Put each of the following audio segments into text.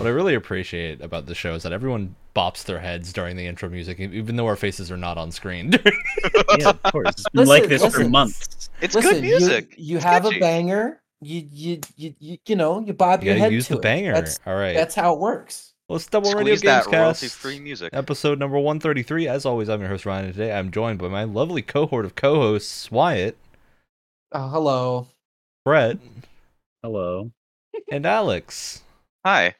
What I really appreciate about the show is that everyone bops their heads during the intro music, even though our faces are not on screen. yeah, of course. It's been Listen, like this for months. It's Listen, good music. You, you have catchy. a banger. You, you you you you know you bob you your gotta head use to the it. banger. That's All right. that's how it works. Well, it's Double Radio Squeeze that Gamescast. royalty-free music. Episode number 133. As always, I'm your host, Ryan, and today I'm joined by my lovely cohort of co hosts, Wyatt, Oh, hello. Brett, Hello. and Alex. Hi.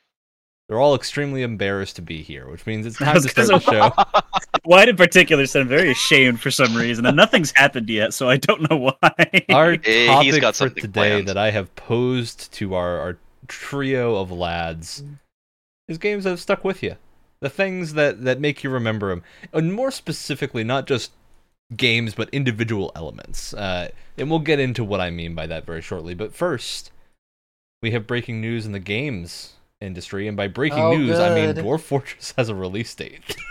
They're all extremely embarrassed to be here, which means it's time to start the show. Wyatt in particular said I'm very ashamed for some reason, and nothing's happened yet, so I don't know why. Our Eh, topic he's got for today planned. that I have posed to our, our trio of lads is games that have stuck with you. The things that, that make you remember them. And more specifically, not just games, but individual elements. Uh, and we'll get into what I mean by that very shortly. But first, we have breaking news in the games industry. And by breaking Oh, news, I mean. Dwarf Fortress has a release date.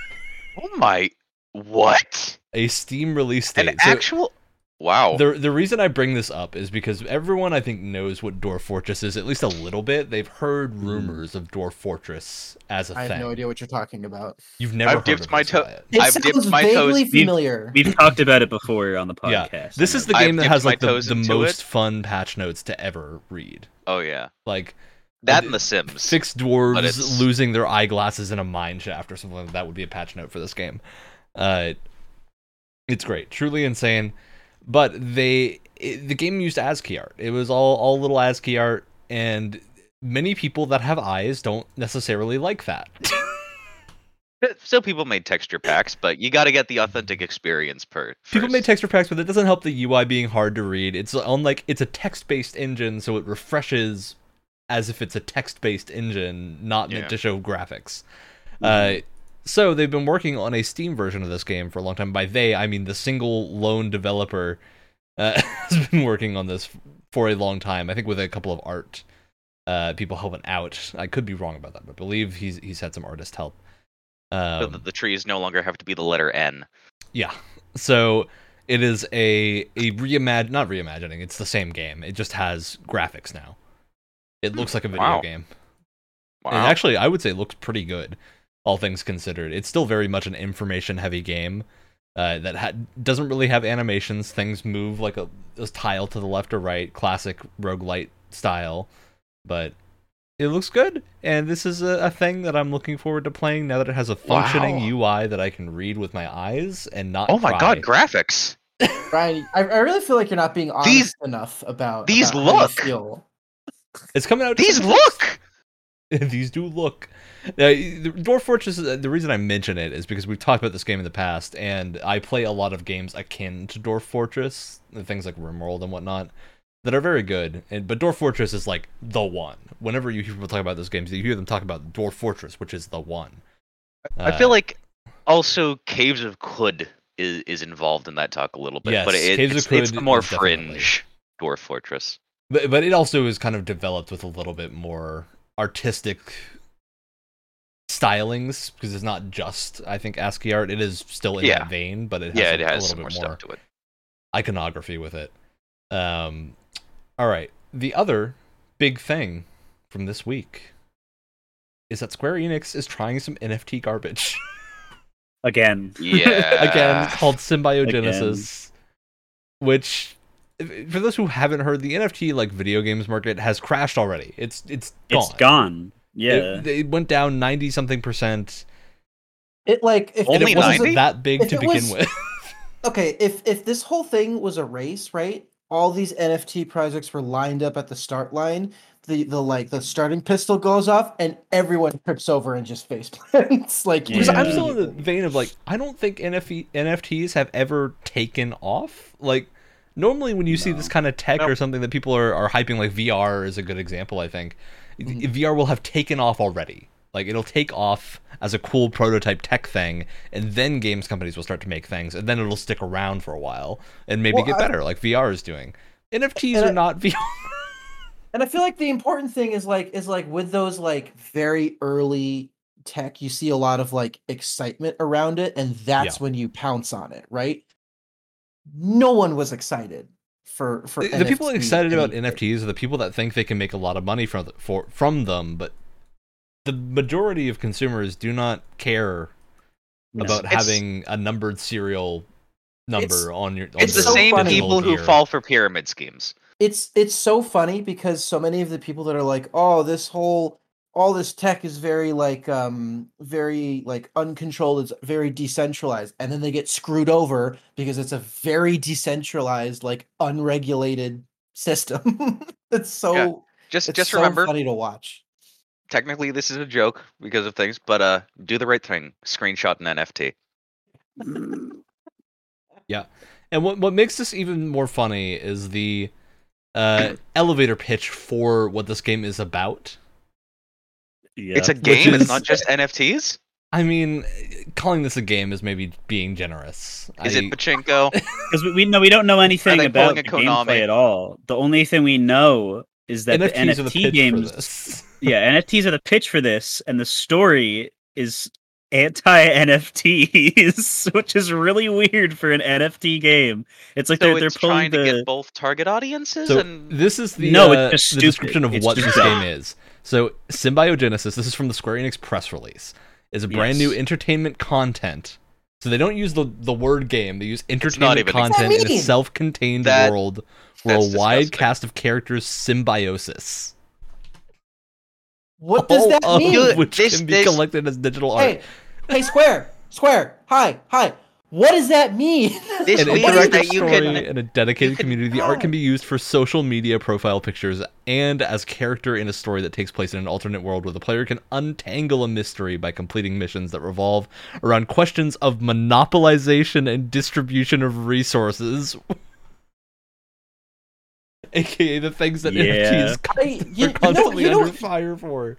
Oh my. What? a Steam release date. An So- actual. Wow. The the reason I bring this up is because everyone I think knows what Dwarf Fortress is at least a little bit. They've heard hmm. rumors of Dwarf Fortress as a I have no idea what you're talking about. You've never I've heard dipped of my this, toe- Wyatt. It I've sounds dipped my toes- vaguely We've- familiar. We've talked about it before on the Yeah, podcast. this is the know. I've game that has like the, the most it. fun patch notes to ever read. oh yeah. Like That and The Sims. six dwarves losing their eyeglasses in a mine shaft or something like that would be a patch note for this game. Uh, it's great, truly insane. But they it, the game used ASCII art. It was all all little ASCII art, and many people that have eyes don't necessarily like that. Still, people made texture packs, but you got to get the authentic experience per. People made texture packs, but it doesn't help the UI being hard to read. It's on like it's a text-based engine, so it refreshes as if it's a text-based engine, not meant Yeah. to show graphics. Uh, so they've been working on a Steam version of this game for a long time. By they, I mean the single lone developer uh, has been working on this for a long time. I think with a couple of art uh, people helping out. I could be wrong about that, but I believe he's he's had some artist help. So Um, that the trees no longer have to be the letter N. yeah. So it is a a reimagine not reimagining, it's the same game. It just has graphics now. It looks like a video Wow. game. Wow. And actually I would say it looks pretty good, all things considered. It's still very much an information heavy game. Uh, that ha- doesn't really have animations. Things move like a, a tile to the left or right, classic roguelite style. But it looks good, and this is a, a thing that I'm looking forward to playing now that it has a functioning UI that I can read with my eyes and not. oh my cry. god, graphics! Ryan, I, I really feel like you're not being honest These- enough about these about how you look. Feel. It's coming out. These look. These do look. Now, the Dwarf Fortress. is- The reason I mention it is because we've talked about this game in the past, and I play a lot of games akin to Dwarf Fortress, things like RimWorld and whatnot, that are very good. And but Dwarf Fortress is like the one. Whenever you hear people talk about those games, you hear them talk about Dwarf Fortress, which is the one. I feel Uh, like also Caves of Qud is, is involved in that talk a little bit, but it, Caves of it's, it's the more is definitely- fringe Dwarf Fortress. But but it also is kind of developed with a little bit more artistic stylings because it's not just I think ASCII art. It is still in Yeah. that vein, but it has Yeah, a, it a little some more bit more stuff to it. iconography with it. Um, all right, the other big thing from this week is that Square Enix is trying some NFT garbage Again. Yeah. again called Symbiogenesis, which. If- For those who haven't heard, the NFT like video games market has crashed already. It's it's gone. It's gone. Yeah. It, it went down ninety something percent, It like if Only it wasn't that big If to begin was- with. okay, if if this whole thing was a race, right? All these NFT projects were lined up at the start line. The the like the starting pistol goes off and everyone trips over and just face plants. like Yeah. Because I'm still in the vein of like, I don't think NFT, NFTs have ever taken off. Like, normally when you see this kind of tech or something that people are, are hyping, like VR is a good example, I think. Mhm. VR will have taken off already. Like, it'll take off as a cool prototype tech thing, and then games companies will start to make things, and then it'll stick around for a while and maybe Well, get I- better, like VR is doing. NFTs are I- not VR. And I feel like the important thing is like is like with those like very early tech, you see a lot of like excitement around it, and that's Yeah. when you pounce on it, right? No one was excited for for the, the people NFT excited about. NFTs are the people that think they can make a lot of money from the, for from them, but the majority of consumers do not care No. about having a numbered serial number on your. On It's the your so same funny. people who fall for pyramid schemes. it's it's so funny because so many of the people that are like oh this whole all this tech is very like um very like uncontrolled it's very decentralized and then they get screwed over because it's a very decentralized like unregulated system it's so Yeah. Just it's just so remember, funny to watch technically this is a joke because of things, but uh, do the right thing. Screenshot an NFT. Yeah. And what what makes this even more funny is the uh, elevator pitch for what this game is about. Yeah. It's a game. is- It's not just NFTs. I mean, calling this a game is maybe being generous. Is I- it pachinko? because we, we know we don't know anything about the gameplay at all. The only thing we know is that NFTs the are the NFT pitch games, for this. yeah, NFTs are the pitch for this, and the story is anti NFTs, which is really weird for an NFT game. It's like so they're they're it's pulling trying to get both target audiences So and this is the No, it's uh, just the description of It's what this game is. So Symbiogenesis, this is from the Square Enix press release, is a brand new entertainment content. So they don't use the the word game; they use entertainment even content in a self-contained world for a that's wide disgusting. cast of characters symbiosis, what does all that mean which this- can be this- collected as digital art. hey hey square square hi hi what does that mean This an means interactive that you story can- and a dedicated can- community. The oh. art can be used for social media profile pictures and as character in a story that takes place in an alternate world where the player can untangle a mystery by completing missions that revolve around questions of monopolization and distribution of resources. AKA the things that Yeah. NFTs I- you- are you know- constantly you know- under fire for.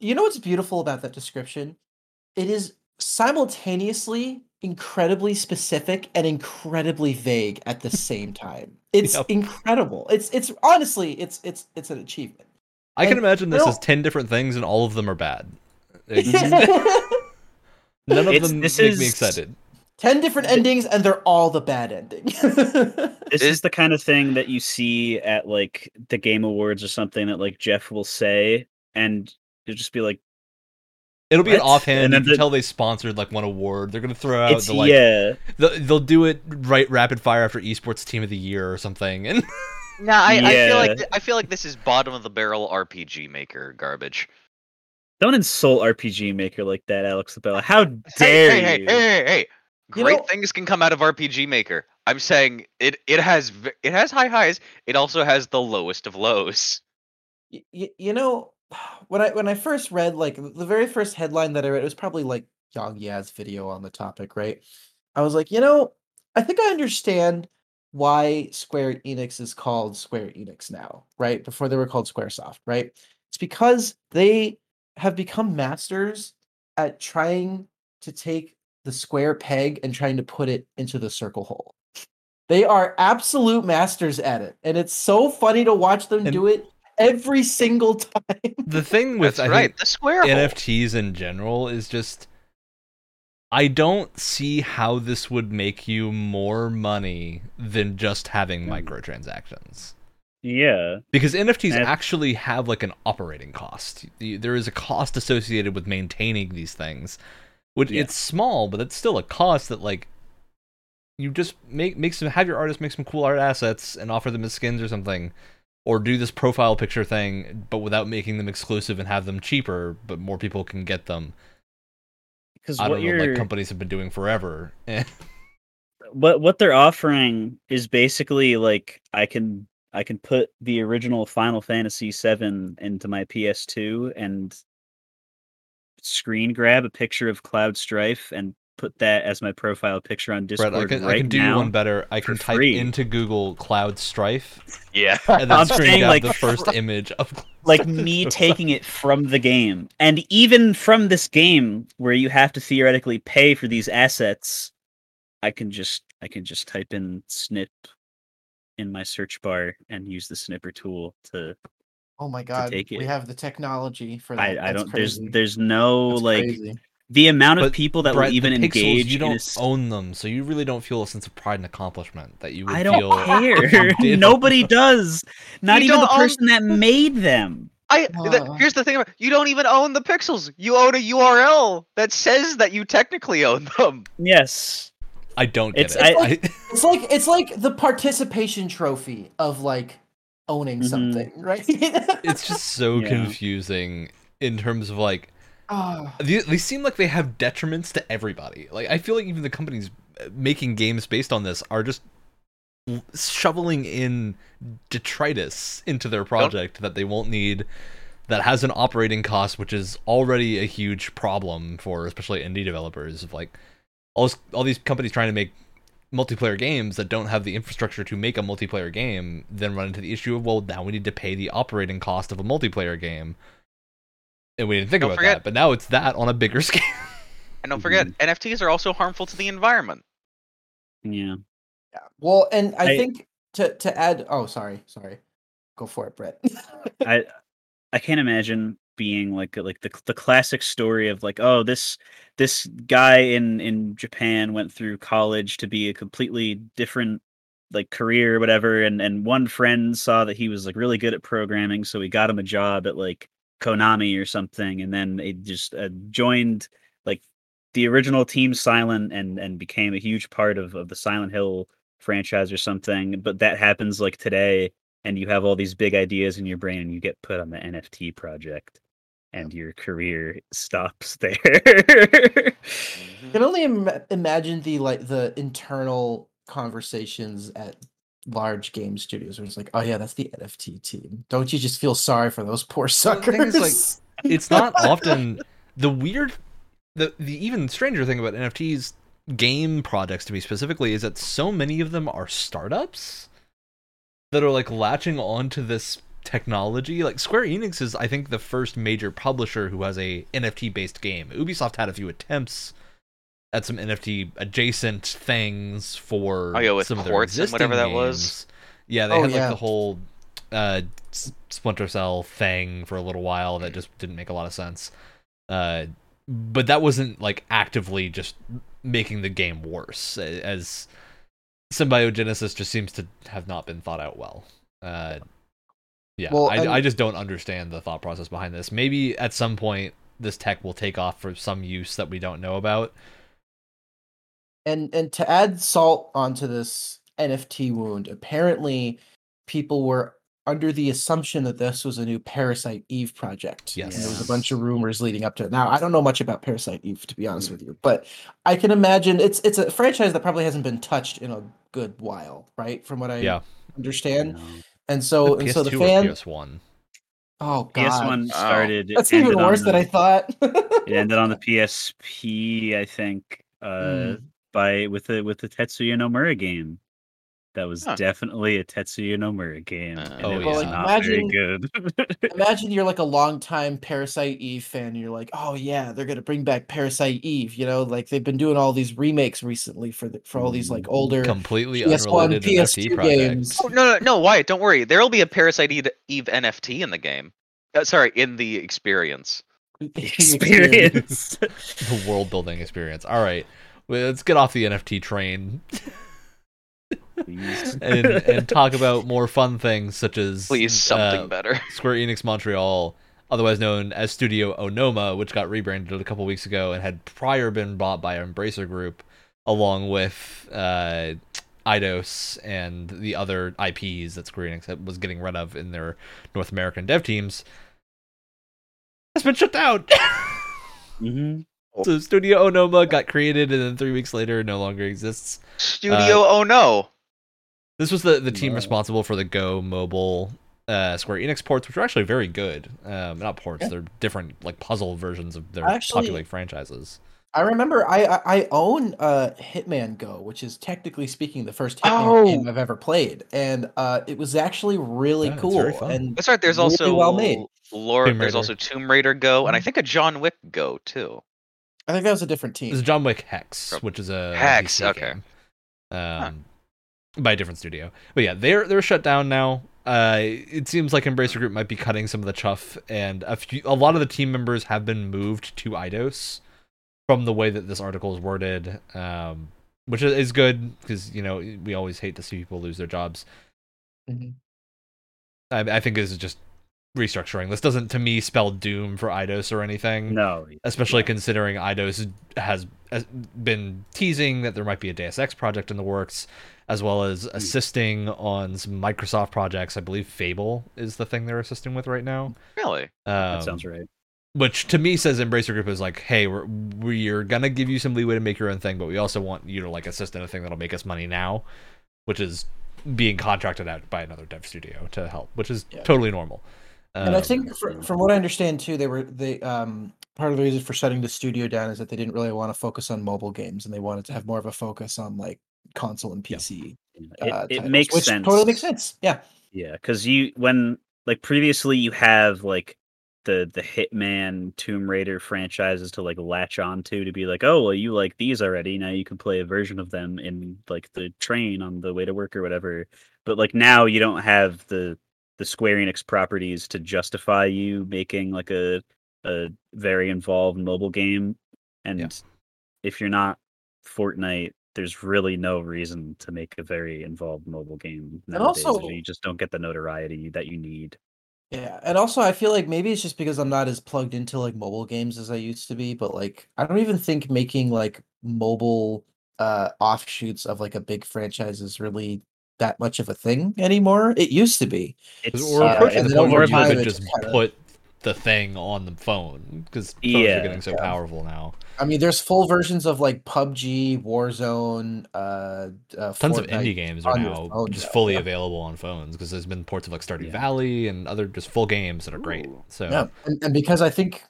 You know what's beautiful about that description? It is simultaneously incredibly specific and incredibly vague at the same time. It's Yep. incredible. It's it's honestly it's it's it's an achievement. I can And, imagine this you as 10 different things and all of them are bad. None of It's- them this make me excited. Ten different endings and they're all the bad ending. This Is- is the kind of thing that you see at like the Game Awards or something that like Jeff will say, and you'll just be like, It'll be an offhand. And you can the- tell they sponsored like one award. They're gonna throw out "It's the like. yeah." They'll, they'll do it right rapid fire after esports team of the year or something. And Nah, I, I feel like th- I feel like this is bottom of the barrel RPG maker garbage. Don't insult RPG Maker like that, Alex Labella. How dare hey, hey, you? hey, hey, hey! You Great know- things can come out of RPG Maker. I'm saying it. It has it has high highs. It also has the lowest of lows. you, you know when I when I first read like the very first headline that I read it was probably like YongYea's video on the topic, right? I was like, you know, I think I understand why Square Enix is called Square Enix now, right? Before they were called SquareSoft, right? It's because they have become masters at trying to take the square peg and trying to put it into the circle hole. They are absolute masters at it, and it's so funny to watch them And- do it every single time. the thing with That's I right. The square hole. NFTs in general is just I don't see how this would make you more money than just having hmm. microtransactions. Yeah, Because NFTs And- actually have like an operating cost. There is a cost associated with maintaining these things, which Yeah. it's small, but it's still a cost that like you just make make some have your artist make some cool art assets and offer them as skins or something, or do this profile picture thing, but without making them exclusive and have them cheaper, but more people can get them. because I what don't know, like companies have been doing forever. What what they're offering is basically like I can I can put the original Final Fantasy VII into my PS2 and screen grab a picture of Cloud Strife and put that as my profile picture on Discord Brett, I can right I can do now. one better. I can type free. into Google Cloud Strife Yeah. and then I'm screen saying, grab like, the first image of like me taking it from the game and even from this game where you have to theoretically pay for these assets i can just i can just type in snip in my search bar and use the snipper tool to Oh my god, we have the technology for that. i i don't there's there's no That's like crazy. The amount of But, people that Brett, will even the pixels, engage You don't s- own them, so you really don't feel a sense of pride and accomplishment that you would I don't feel. care. did. Nobody does. Not You even the don't own- person that made them. I th- Uh. here's the thing about you don't even own the pixels. You own a URL that says that you technically own them. Yes. I don't get It's- it. I- I- It's like it's like the participation trophy of like owning Mhm. something, right? it's just so Yeah. confusing in terms of like Ah, they, they seem like they have detriments to everybody. Like I feel like even the companies uh, making games based on this are just shoveling in detritus into their project that they won't need that has an operating cost which is already a huge problem for especially indie developers of like all this, all these companies trying to make multiplayer games that don't have the infrastructure to make a multiplayer game then run into the issue of well now we need to pay the operating cost of a multiplayer game and we didn't think Don't about forget- that but now it's that on a bigger scale And don't forget, Mm-hmm. NFTs are also harmful to the environment. Yeah. yeah. Well, and I, I- think to to add. Oh, sorry, sorry. Go for it, Brett. I I can't imagine being like like the the classic story of like oh this this guy in in Japan went through college to be a completely different like career or whatever and and one friend saw that he was like really good at programming so he got him a job at like Konami or something and then it just uh, joined like the original team Silent and and became a huge part of of the Silent Hill franchise or something but that happens like today and you have all these big ideas in your brain and you get put on the NFT project and your career stops there. I can only Im- imagine the like the internal conversations at large game studios where it's like, oh yeah, that's the NFT team. Don't you just feel sorry for those poor suckers? the thing is, like, it's not often the weird the the even stranger thing about NFTs game projects to me specifically is that so many of them are startups that are like latching onto this technology. Like Square Enix is I think the first major publisher who has a NFT based game. Ubisoft had a few attempts at some NFT adjacent things for Oh, yeah, with some of their ports and existing whatever that was. games. Yeah, they Oh, had like yeah. the whole uh S- Splinter Cell thing for a little while that just didn't make a lot of sense. Uh but that wasn't like actively just making the game worse a- as symbiogenesis just seems to have not been thought out well. Uh yeah, Well, I, and- I just don't understand the thought process behind this. Maybe at some point this tech will take off for some use that we don't know about. And and to add salt onto this NFT wound, apparently people were under the assumption that this was a new Parasite Eve project. Yes. And there was a bunch of rumors leading up to it. Now I don't know much about Parasite Eve to be honest with you, but I can imagine it's it's a franchise that probably hasn't been touched in a good while, right? From what I Yeah. understand. No. And so and so the fan PS1. Oh god. PS1 started. it That's even ended on worse than I thought. It ended on the PSP, I think, uh, Hmm. By with the with the Tetsuya Nomura game. That was Huh. definitely a Tetsuya Nomura game, Uh, and Oh, it yeah. was Well, like, not very imagine- good. Imagine you're like a longtime Parasite Eve fan. And you're like, oh yeah, they're gonna bring back Parasite Eve. You know, like they've been doing all these remakes recently for the, for all these like older Completely PS1, unrelated PS2 NFT projects. games. Oh, no, no, no, Wyatt, don't worry. There'll be a Parasite Eve, Eve NFT in the game. Uh, sorry, in the experience. experience. the world building experience. All right, well, let's get off the NFT train Please. and and talk about more fun things such as Please, something uh, better. Square Enix Montreal, otherwise known as Studio Onoma, which got rebranded a couple weeks ago and had prior been bought by Embracer Group, along with uh, Eidos and the other IPs that Square Enix was getting rid of in their North American dev teams. Has been shut down. hmm so Studio Onoma got created and then three weeks later no longer exists. Studio Oh No. This was the, the team Wow. responsible for the Go mobile uh, Square Enix ports, which are actually very good. Um, not ports; Yeah. they're different, like puzzle versions of their Actually- popular franchises. I remember I I, I own uh Hitman Go, which is technically speaking the first Hitman Oh. game I've ever played, and uh it was actually really Yeah, it's cool very fun. and That's right. There's really also well made. Lord. Tomb There's Raider. also Tomb Raider Go, and I Mhm. think a John Wick Go too. I think that was a different This team. is John Wick Hex, which is a Hex, PC okay. game, um, by a different studio. But yeah, they're they're shut down now. Uh, it seems like Embracer Group might be cutting some of the chuff, and a few, a lot of the team members have been moved to Eidos from the way that this article is worded, um, which is, is good because you know we always hate to see people lose their jobs. Mhm. I, I think this is just restructuring. This doesn't, to me, spell doom for Eidos or anything. No, especially yeah. considering Eidos has, has been teasing that there might be a Deus Ex project in the works, as well as assisting on some Microsoft projects. I believe Fable is the thing they're assisting with right now. Really? that Um, sounds right. which to me says Embracer Group is like, hey, we're we're gonna give you some leeway to make your own thing, but we also want you to like assist in a thing that'll make us money now, which is being contracted out by another dev studio to help, which is Yeah. totally normal. And I Um, think, fr from what I understand too, they were they um part of the reason for shutting the studio down is that they didn't really want to focus on mobile games and they wanted to have more of a focus on like console and Yeah. PC. It, uh, it titles, makes which sense. Totally makes sense. Yeah. Yeah, because you when like previously you have like the the Hitman Tomb Raider franchises to like latch onto to be like, oh well, you like these already. Now you can play a version of them in like the train on the way to work or whatever. But like now you don't have the the Square Enix properties to justify you making like a a very involved mobile game. And if you're not Fortnite, there's really no reason to make a very involved mobile game And nowadays. also- you just don't get the notoriety that you need. Yeah, and also I feel like maybe it's just because I'm not as plugged into like mobile games as I used to be, but like I don't even think making like mobile uh offshoots of like a big franchise is really that much of a thing anymore. It used to be. It's we're uh, approaching and the then point where you time could just just kinda- put the thing on the phone because phones Yeah, are getting so yeah. powerful now. I mean, there's full versions of like PUBG, Warzone, uh, uh Tons of indie games are now phone just fully yeah. available on phones because there's been ports of like Stardew Yeah. Valley and other just full games that are great. So Yeah, and, and because I think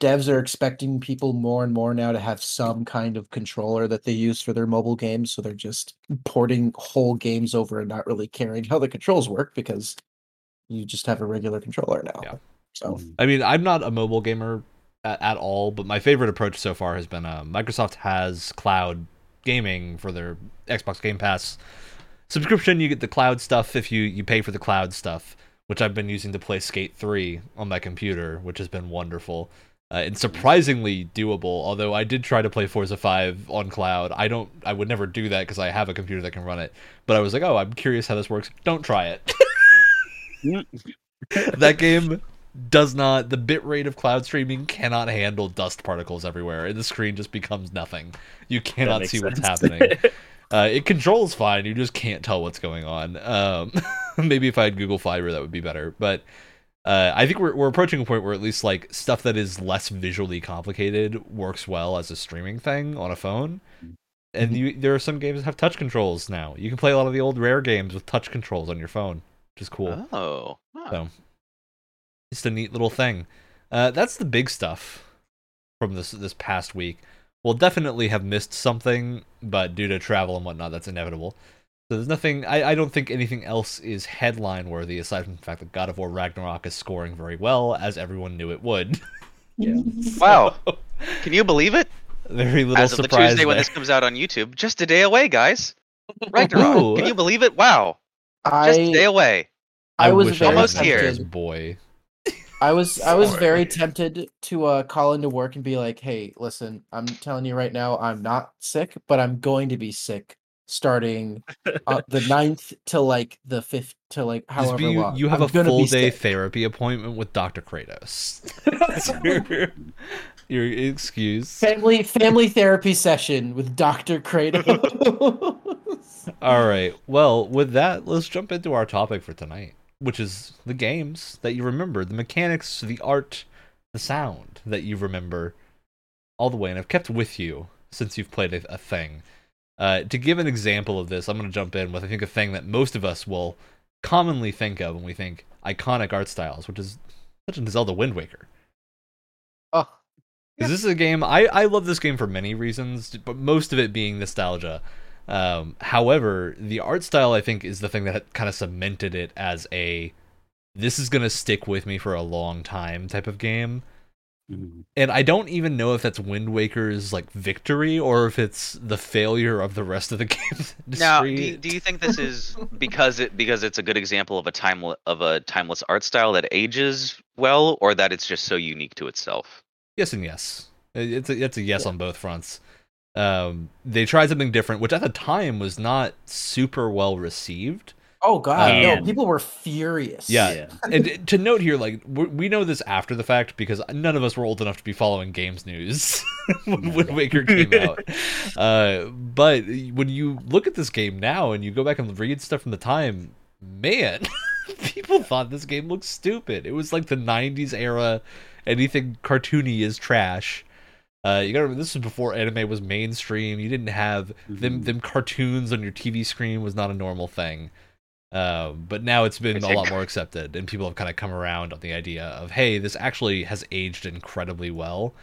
devs are expecting people more and more now to have some kind of controller that they use for their mobile games, so they're just porting whole games over and not really caring how the controls work because you just have a regular controller now. Yeah. So Mm. I mean, I'm not a mobile gamer at, at all, but my favorite approach so far has been uh, Microsoft has cloud gaming for their Xbox Game Pass subscription. You get the cloud stuff if you you pay for the cloud stuff, which I've been using to play Skate 3 on my computer, which has been wonderful. Uh, and surprisingly doable. Although I did try to play Forza 5 on cloud, I don't. I would never do that because I have a computer that can run it. But I was like, oh, I'm curious how this works. Don't try it. that game does not the bit rate of cloud streaming cannot handle dust particles everywhere and the screen just becomes nothing you cannot see what's happening uh, it controls fine you just can't tell what's going on um, maybe if i had google fiber that would be better but uh, i think we're, we're approaching a point where at least like stuff that is less visually complicated works well as a streaming thing on a phone and you, there are some games that have touch controls now you can play a lot of the old rare games with touch controls on your phone which is cool Oh. huh. so, just a neat little thing. Uh, that's the big stuff from this this past week. We'll definitely have missed something, but due to travel and whatnot, that's inevitable. So there's nothing. I, I don't think anything else is headline worthy aside from the fact that God of War Ragnarok is scoring very well, as everyone knew it would. Yeah. Wow. Can you believe it? very little As of the surprise Tuesday when this comes out on YouTube, just a day away, guys. Ragnarok. Ooh. Can you believe it? Wow. Just a day away. I was wish very Almost had here. boy. I was I was very tempted to uh, call into work and be like, "Hey, listen, I'm telling you right now, I'm not sick, but I'm going to be sick starting uh, the 9th to like the fifth to like however you, long. you have I'm a full day sick. therapy appointment with Dr. Kratos. Your, your excuse. family family therapy session with Doctor Kratos. All right. Well, with that, let's jump into our topic for tonight, which is the games that you remember, the mechanics, the art, the sound that you remember all the way and have kept with you since you've played a, a thing. Uh, to give an example of this, I'm going to jump in with I think a thing that most of us will commonly think of when we think iconic art styles, which is Legend of Zelda Wind Waker. oh, Because this is a game I I love this game for many reasons, but most of it being nostalgia. Um, however, the art style I think is the thing that kind of cemented it as a this is gonna stick with me for a long time type of game. Mhm. And I don't even know if that's Wind Waker's like victory or if it's the failure of the rest of the game. industry. Now, do you, do you think this is because it because it's a good example of a time of a timeless art style that ages well, or that it's just so unique to itself? Yes and yes. It's a, it's a yes on both fronts. Um, they tried something different, which at the time was not super well received. Oh god, no! People were furious. Yeah. and to note here, like we we know this after the fact because none of us were old enough to be following games news when Wind Waker came out. Uh, but when you look at this game now and you go back and read stuff from the time, man, people thought this game looked stupid. It was like the '90s era. Anything cartoony is trash. Uh, you gotta remember this was before anime was mainstream. You didn't have them Mhm. them cartoons on your TV screen was not a normal thing. Um, but now it's been a lot more accepted, and people have kind of come around on the idea of, hey, this actually has aged incredibly well.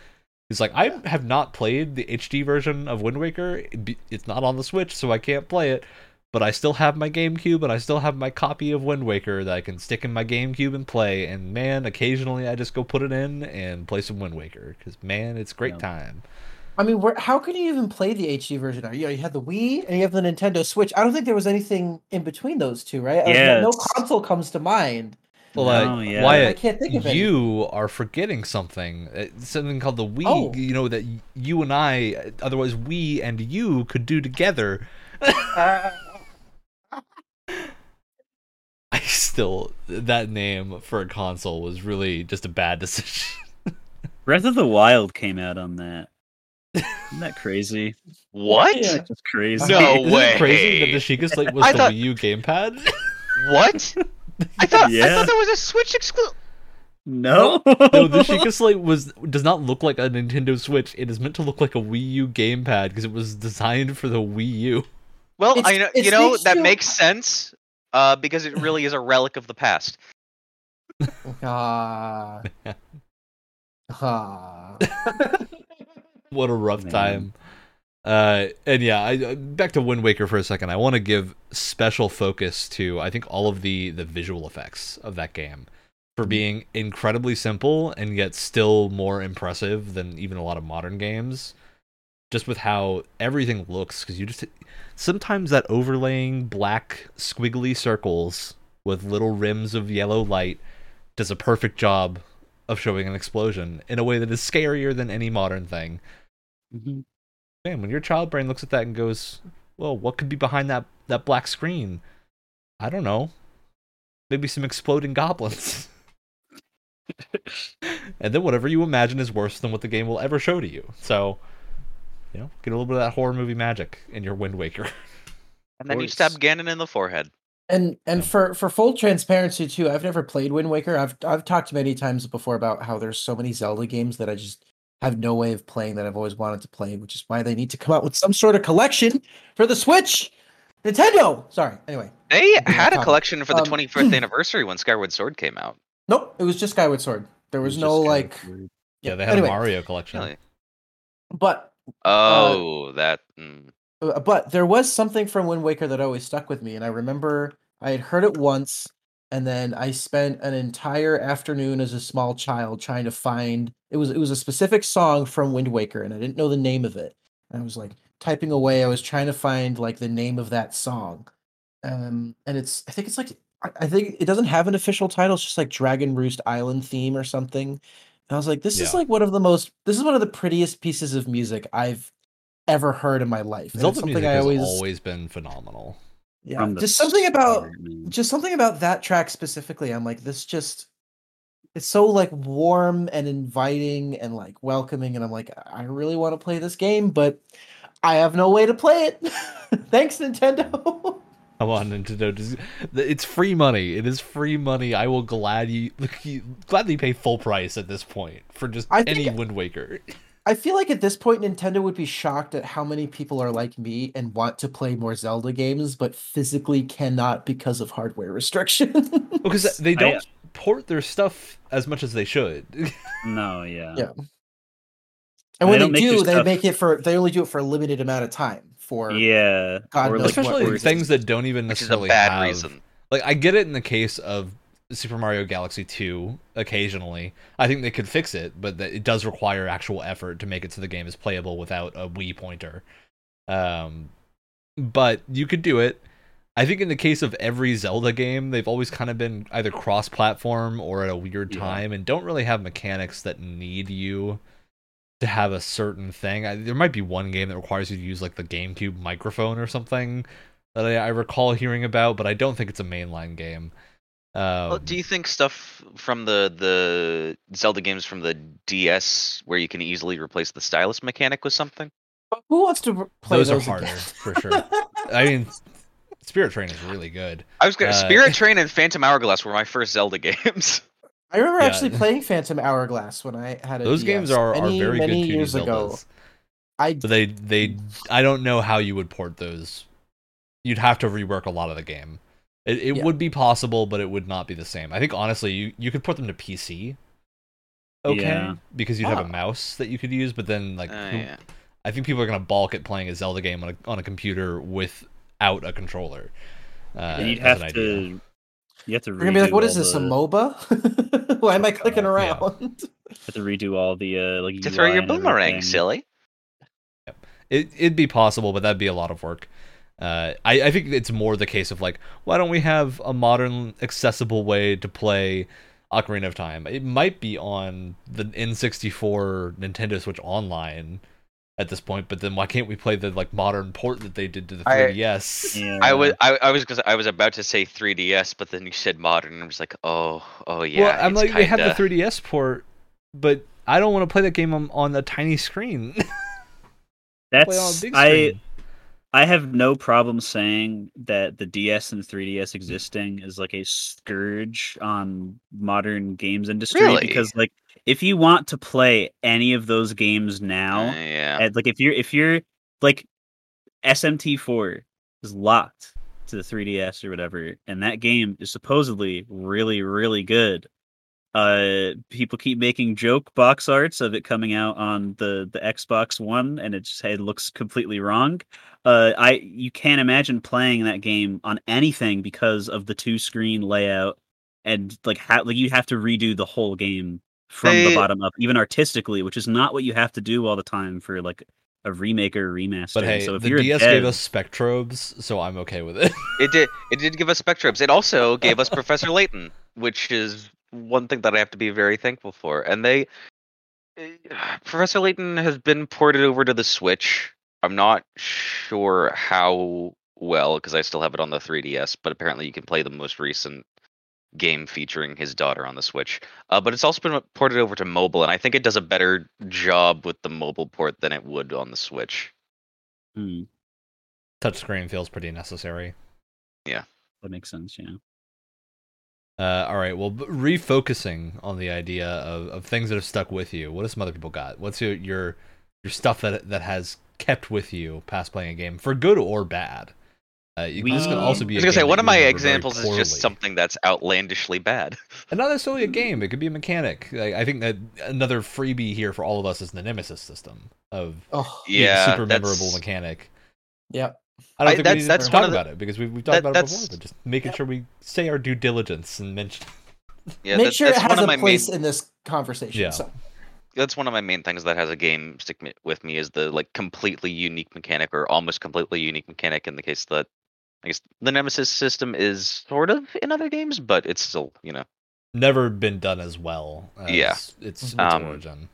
It's like I have not played the HD version of Wind Waker. It's not on the Switch, so I can't play it. But I still have my GameCube, and I still have my copy of Wind Waker that I can stick in my GameCube and play. And man, occasionally I just go put it in and play some Wind Waker because man, it's great Yeah. time. I mean, where, how can you even play the HD version? Are you, you have the Wii and you have the Nintendo Switch. I don't think there was anything in between those two, right? I was- Yeah, no console comes to mind. Well, uh, yeah. Wyatt, I can't think of any. you are forgetting something. Uh, Something called the Wii. Oh. You know that you and I, otherwise we and you, could do together. I still that name for a console was really just a bad decision. Breath of the Wild came out on that. Isn't that crazy? What? Yeah. That's crazy. No Isn't it crazy that the Sheikah Slate was I the thought- Wii U gamepad? What? I thought I thought that was a Switch exclusive. No. no, the Sheikah Slate was does not look like a Nintendo Switch. It is meant to look like a Wii U gamepad because it was designed for the Wii U. Well, It's- I know you know that two- makes sense. Uh, because it really is a relic of the past. Ah. Ah. What a rough Man. time. Uh, and yeah, I, uh, back to Wind Waker for a second. I want to give special focus to I think all of the the visual effects of that game for being incredibly simple and yet still more impressive than even a lot of modern games. Just with how everything looks, because you just sometimes that overlaying black squiggly circles with little rims of yellow light does a perfect job of showing an explosion in a way that is scarier than any modern thing. Mhm. Man, when your child brain looks at that and goes, "Well, what could be behind that that black screen?" I don't know. Maybe some exploding goblins. and then whatever you imagine is worse than what the game will ever show to you. So, you know, get a little bit of that horror movie magic in your Wind Waker. And then you stab Ganon in the forehead. And and for for full transparency too, I've never played Wind Waker. I've I've talked many times before about how there's so many Zelda games that I just have no way of playing that I've always wanted to play, which is why they need to come out with some sort of collection for the Switch. Nintendo. Sorry. Anyway, They had a collection for the Um, 25th anniversary when Skyward Sword came out. nope. It was just Skyward Sword. There was It's no like. kinda weird. Yeah, they had anyway, a Mario collection. Really? But Oh, that. Mm. Uh, but there was something from Wind Waker that always stuck with me, and I remember I had heard it once, and then I spent an entire afternoon as a small child trying to find it was it was a specific song from Wind Waker, and I didn't know the name of it. And I was like typing away, I was trying to find like the name of that song, um, and it's I think it's like I, think it doesn't have an official title, it's just like Dragon Roost Island theme or something. And I was like, this is like one of the most this is one of the prettiest pieces of music I've ever heard in my life. And it's Zelda something music I has always, always been phenomenal. Yeah, just something about just something about that track specifically. I'm like, this just it's so like warm and inviting and like welcoming, and I'm like, I really want to play this game, but I have no way to play it. Thanks, Nintendo. Come on, Nintendo. It's free money. It is free money. I will gladly gladly pay full price at this point for just I any Wind Waker. I feel like at this point, Nintendo would be shocked at how many people are like me and want to play more Zelda games, but physically cannot because of hardware restrictions. Because they don't port their stuff as much as they should. No, yeah. Yeah. And And when they they, don't make do, their they stuff- make it for they only do it for a limited amount of time. For Yeah. God or knows like what Especially things that don't even Which is a necessarily bad have. reason. Like I get it in the case of Super Mario Galaxy 2 occasionally. I think they could fix it, but it does require actual effort to make it so the game is playable without a Wii pointer. Um but you could do it. I think in the case of every Zelda game, they've always kind of been either cross-platform or at a weird Yeah. time and don't really have mechanics that need you to have a certain thing. I, there might be one game that requires you to use like the GameCube microphone or something, that I, I recall hearing about, but I don't think it's a mainline game. Um, Well, do you think stuff from the the Zelda games from the DS, where you can easily replace the stylus mechanic, with something? Who wants to r- play those, those, are harder again? for sure. I mean, Spirit Train is really good. I was gonna Uh, Spirit Train and Phantom Hourglass were my first Zelda games. I remember Yeah. actually playing Phantom Hourglass when I had a Those games are, many, are very many good years ago. Zeldas. I But they they I don't know how you would port those. You'd have to rework a lot of the game. It it Yeah. would be possible, but it would not be the same. I think honestly, you you could put them to PC. Okay, Yeah. because you'd have Ah. a mouse that you could use, but then like Uh, who- yeah. I think people are gonna balk at playing a Zelda game on a on a computer without a controller. Uh, And you'd have an idea. to. You have to. we're gonna be like, what is all this a MOBA? Why am I clicking yeah. around? Have to redo all the uh, like. To throw your boomerang, everything. silly. it it'd be possible, but that'd be a lot of work. Uh, I I think it's more the case of like, why don't we have a modern, accessible way to play Ocarina of Time? It might be on the N64 Nintendo Switch Online at this point, but then why can't we play the like modern port that they did to the 3DS? Yeah. I was I, I was 'cause I was about to say 3DS, but then you said modern, and I was like, oh oh yeah. well, I'm it's like, they have the 3DS port, but I don't want to play that game on, on a tiny screen. play on a That's big I. screen. I have no problem saying that the DS and 3DS existing is like a scourge on modern games industry Really? because like if you want to play any of those games now, Uh, yeah. and, like if you're if you're like SMT4 is locked to the 3DS or whatever, and that game is supposedly really really good. Uh, people keep making joke box arts of it coming out on the the Xbox One, and it just it looks completely wrong. Uh, I you can't imagine playing that game on anything because of the two screen layout and like how like you have to redo the whole game from the bottom up, even artistically, which is not what you have to do all the time for like a remake or a remaster. But hey, so if the you're DS dev- gave us Spectrobes, so I'm okay with it. It did. It did give us Spectrobes. It also gave us Professor Layton, which is one thing that I have to be very thankful for. And they, eh, Professor Layton has been ported over to the Switch. I'm not sure how well because I still have it on the 3DS, but apparently you can play the most recent game featuring his daughter on the Switch. Uh, but it's also been ported over to mobile, and I think it does a better job with the mobile port than it would on the Switch. Hmm, Touchscreen feels pretty necessary. Yeah, that makes sense. Yeah. Uh, all right. Well, refocusing on the idea of, of things that have stuck with you. What have some other people got? What's your your your stuff that that has kept with you past playing a game for good or bad? Uh, you, this can also be. I was gonna say one of my examples is just something that's outlandishly bad. and not necessarily a game. It could be a mechanic. Like, I think that another freebie here for all of us is the Nemesis system of Oh, Yeah, super memorable mechanic. yeah. I don't I- think that's- we need that's to talk the- about it because we've, we've talked that- about it before. But just making sure we say our due diligence and mention. Yeah, Make that- sure it has a place main. in this conversation. Yeah. So, That's one of my main things that has a game stick me, with me is the like completely unique mechanic or almost completely unique mechanic. In the case that I guess the Nemesis system is sort of in other games, but it's still you know. Never been done as well. As Yeah. Its, its Um, origin.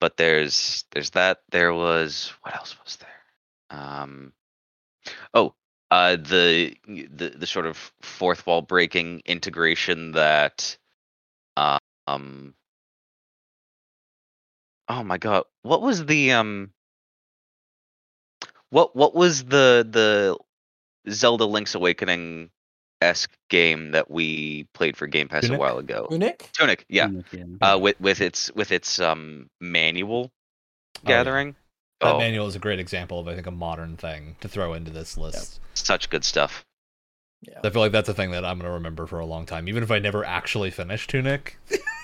But there's there's that. There was what else was there? Um, oh, uh, the the the sort of fourth wall breaking integration that, uh, um. Oh my god, what was the um? What what was the the Zelda Link's Awakening esque game that we played for Game Pass Tunic? a while ago? Tunic? Tunic, yeah. Mm, yeah. Uh, with with its with its um manual Oh, yeah. gathering. That Oh, manual is a great example of I think a modern thing to throw into this list. such good stuff. Yeah. I feel like that's a thing that I'm gonna remember for a long time, even if I never actually finish Tunic,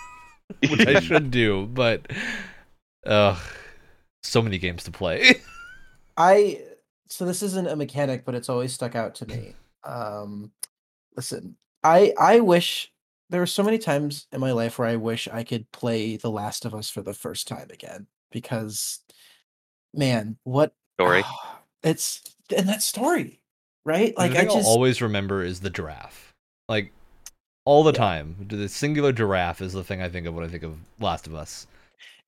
which I should do. But, ugh, so many games to play. I so this isn't a mechanic, but it's always stuck out to me. Um, listen, I I wish there were so many times in my life where I wish I could play The Last of Us for the first time again because, man, what Story. it's and that story, right? Like I thing I'll just always remember is the giraffe, like all the Yeah. time. The singular giraffe is the thing I think of when I think of Last of Us.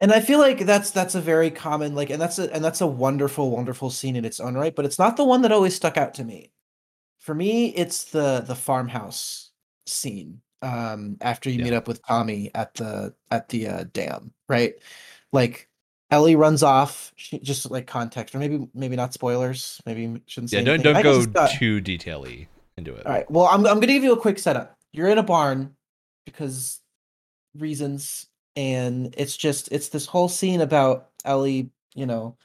and I feel like that's that's a very common like and that's a and that's a wonderful wonderful scene in its own right, but it's not the one that always stuck out to me. for me, it's the the farmhouse scene. Um, after you Yeah. meet up with Tommy at the at the uh, dam, right? Like Ellie runs off. She just like context, or maybe maybe not spoilers. Maybe shouldn't say. Yeah, don't anything. don't go too detaily into it. All right. Well, I'm I'm gonna give you a quick setup. You're in a barn because reasons, and it's just it's this whole scene about Ellie, you know,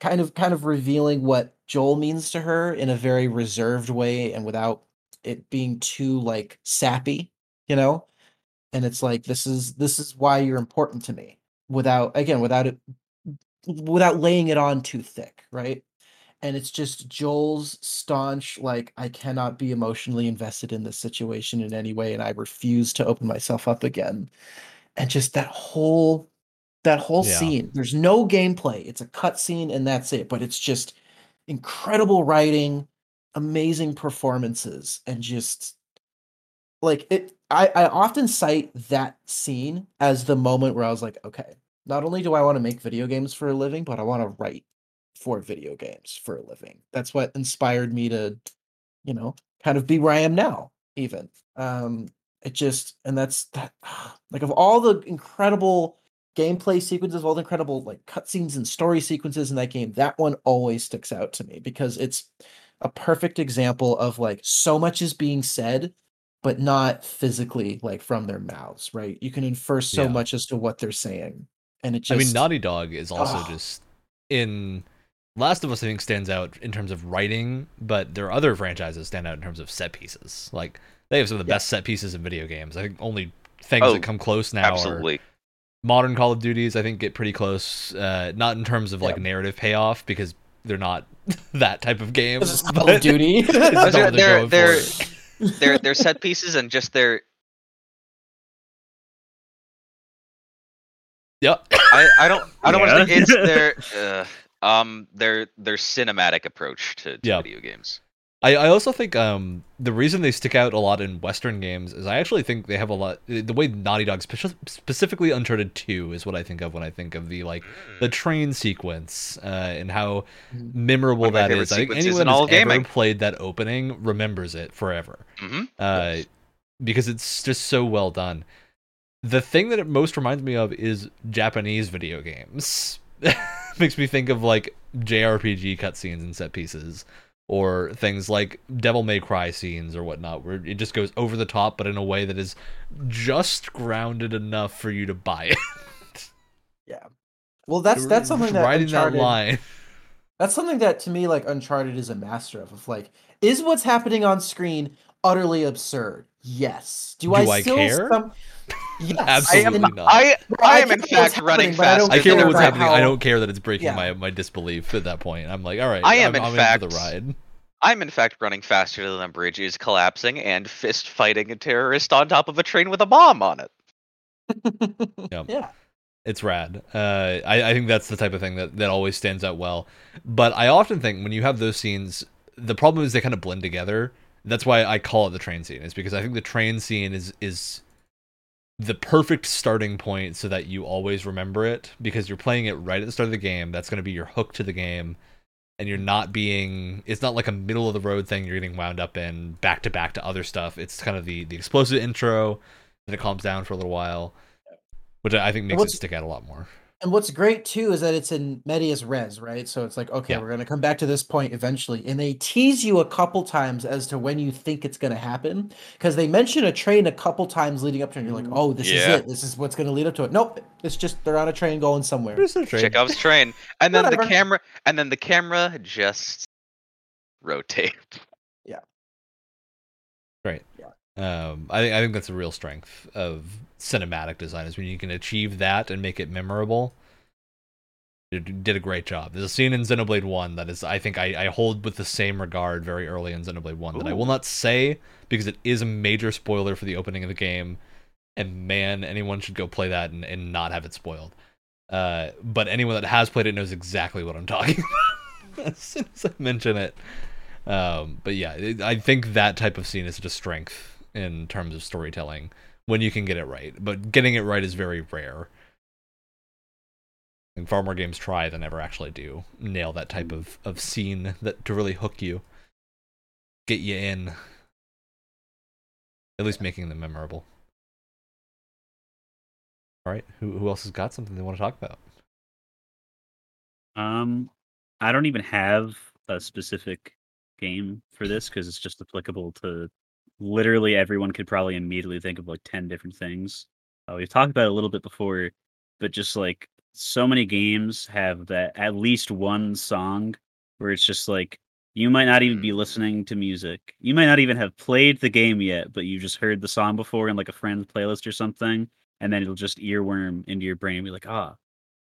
kind of kind of revealing what Joel means to her in a very reserved way and without it being too like sappy, you know? And it's like this is this is why you're important to me without again without it without laying it on too thick, right? and it's just Joel's staunch like I cannot be emotionally invested in this situation in any way and I refuse to open myself up again. And just that whole that whole Yeah. scene. There's no gameplay. It's a cutscene and that's it, but it's just incredible writing, amazing performances and just like it I I often cite that scene as the moment where I was like, okay, not only do I want to make video games for a living, but I want to write for video games for a living. That's what inspired me to, you know, kind of be where I am now, even. Um, it just, and that's that, like, of all the incredible gameplay sequences, all the incredible, like, cutscenes and story sequences in that game, that one always sticks out to me because it's a perfect example of, like, so much is being said, but not physically, like, from their mouths, right? You can infer so Yeah. much as to what they're saying. And it just, I mean, Naughty Dog is also Ugh. just in Last of Us. I think stands out in terms of writing, but there are other franchises stand out in terms of set pieces. Like they have some of the Yeah. best set pieces in video games. I think only things Oh, that come close now are Absolutely. modern Call of Duties. I think get pretty close. Uh, not in terms of like Yeah. narrative payoff because they're not that type of game. this is Call but of Duty. it's not what They're- they're they're- for. Their their set pieces and just their Yep. I, I don't I don't want Yeah. to it's their uh, um their their cinematic approach to, to Yeah. video games. I, I also think um, the reason they stick out a lot in Western games is I actually think they have a lot. The way Naughty Dog, speci- specifically Uncharted Two, is what I think of when I think of the like the train sequence uh, and how Mhm. memorable that is. of my that favorite is. I think anyone who's ever played that opening remembers it forever hmm uh, because it's just so well done. The thing that it most reminds me of is Japanese video games. Makes me think of like JRPG cutscenes and set pieces, or things like Devil May Cry scenes or whatnot, where it just goes over the top, but in a way that is just grounded enough for you to buy it. Yeah. Well, that's that's something that riding Uncharted, that line. That's something that to me, like Uncharted, is a master of. Of like, is what's happening on screen utterly absurd? Yes. Do, Do I I still care? some? Yes. I am Absolutely not. I I I am in fact running happening, but I don't faster I care care what's about happening. I don't care that it's breaking Yeah. my my disbelief at that point. I'm like, all right, I am I'm, in I'm fact- for the ride. I'm in fact running faster than a bridge is collapsing and fist fighting a terrorist on top of a train with a bomb on it. Yep. Yeah. It's rad. Uh, I, I think that's the type of thing that, that always stands out well. But I often think when you have those scenes, the problem is they kind of blend together. That's why I call it the train scene, is because I think the train scene is is the perfect starting point so that you always remember it because you're playing it right at the start of the game. That's going to be your hook to the game, and you're not being. It's not like a middle of the road thing you're getting wound up in back to back to other stuff. It's kind of the the explosive intro, then it calms down for a little while, which I I think makes it stick out a lot more. And what's great too is that it's in medias res, right? So it's like, okay, Yeah. we're gonna come back to this point eventually, and they tease you a couple times as to when you think it's gonna happen, because they mention a train a couple times leading up to it. And you're like, oh, this is it. This is what's gonna lead up to it. Nope, it's just they're on a train going somewhere. There's no train. Chekhov's train, and then the camera, and then the camera just rotates. Um, I think I think that's a real strength of cinematic design is when you can achieve that and make it memorable. You did a great job. There's a scene in Xenoblade One that is, I think, I, I hold with the same regard very early in Xenoblade One that I will not say because it is a major spoiler for the opening of the game, and man, anyone should go play that and, and not have it spoiled. Uh, but anyone that has played it knows exactly what I'm talking about as soon as I mention it. Um, but yeah, it, I think that type of scene is just strength in terms of storytelling when you can get it right. But getting it right is very rare. And far more games try than ever actually do nail that type of, of scene that to really hook you. get you in. At least making them memorable. All right, who who else has got something they want to talk about? Um, I don't even have a specific game for this because it's just applicable to literally everyone could probably immediately think of like 10 different things. Uh, we've talked about it a little bit before, but just like so many games have that at least one song where it's just like you might not even be Mm. listening to music. You might not even have played the game yet, but you just heard the song before in like a friend's playlist or something, and then it'll just earworm into your brain and be like, ah,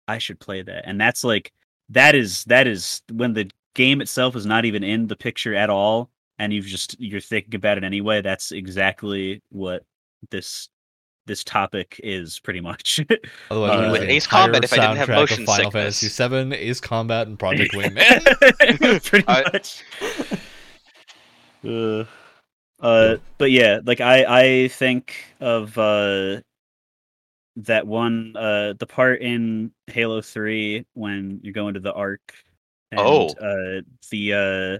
I should play that. And that's like that is that is when the game itself is not even in the picture at all, and you've just you're thinking about it anyway. That's exactly what this this topic is pretty much. Otherwise, Uh, it with Ace Combat if I didn't have soundtrack of motion Final sickness. Fantasy VII, Ace Combat, and Project Wingman. pretty I- much. Uh, uh, but yeah, like I I think of uh that one uh the part in Halo 3 when you're going to the Ark and Oh. uh the uh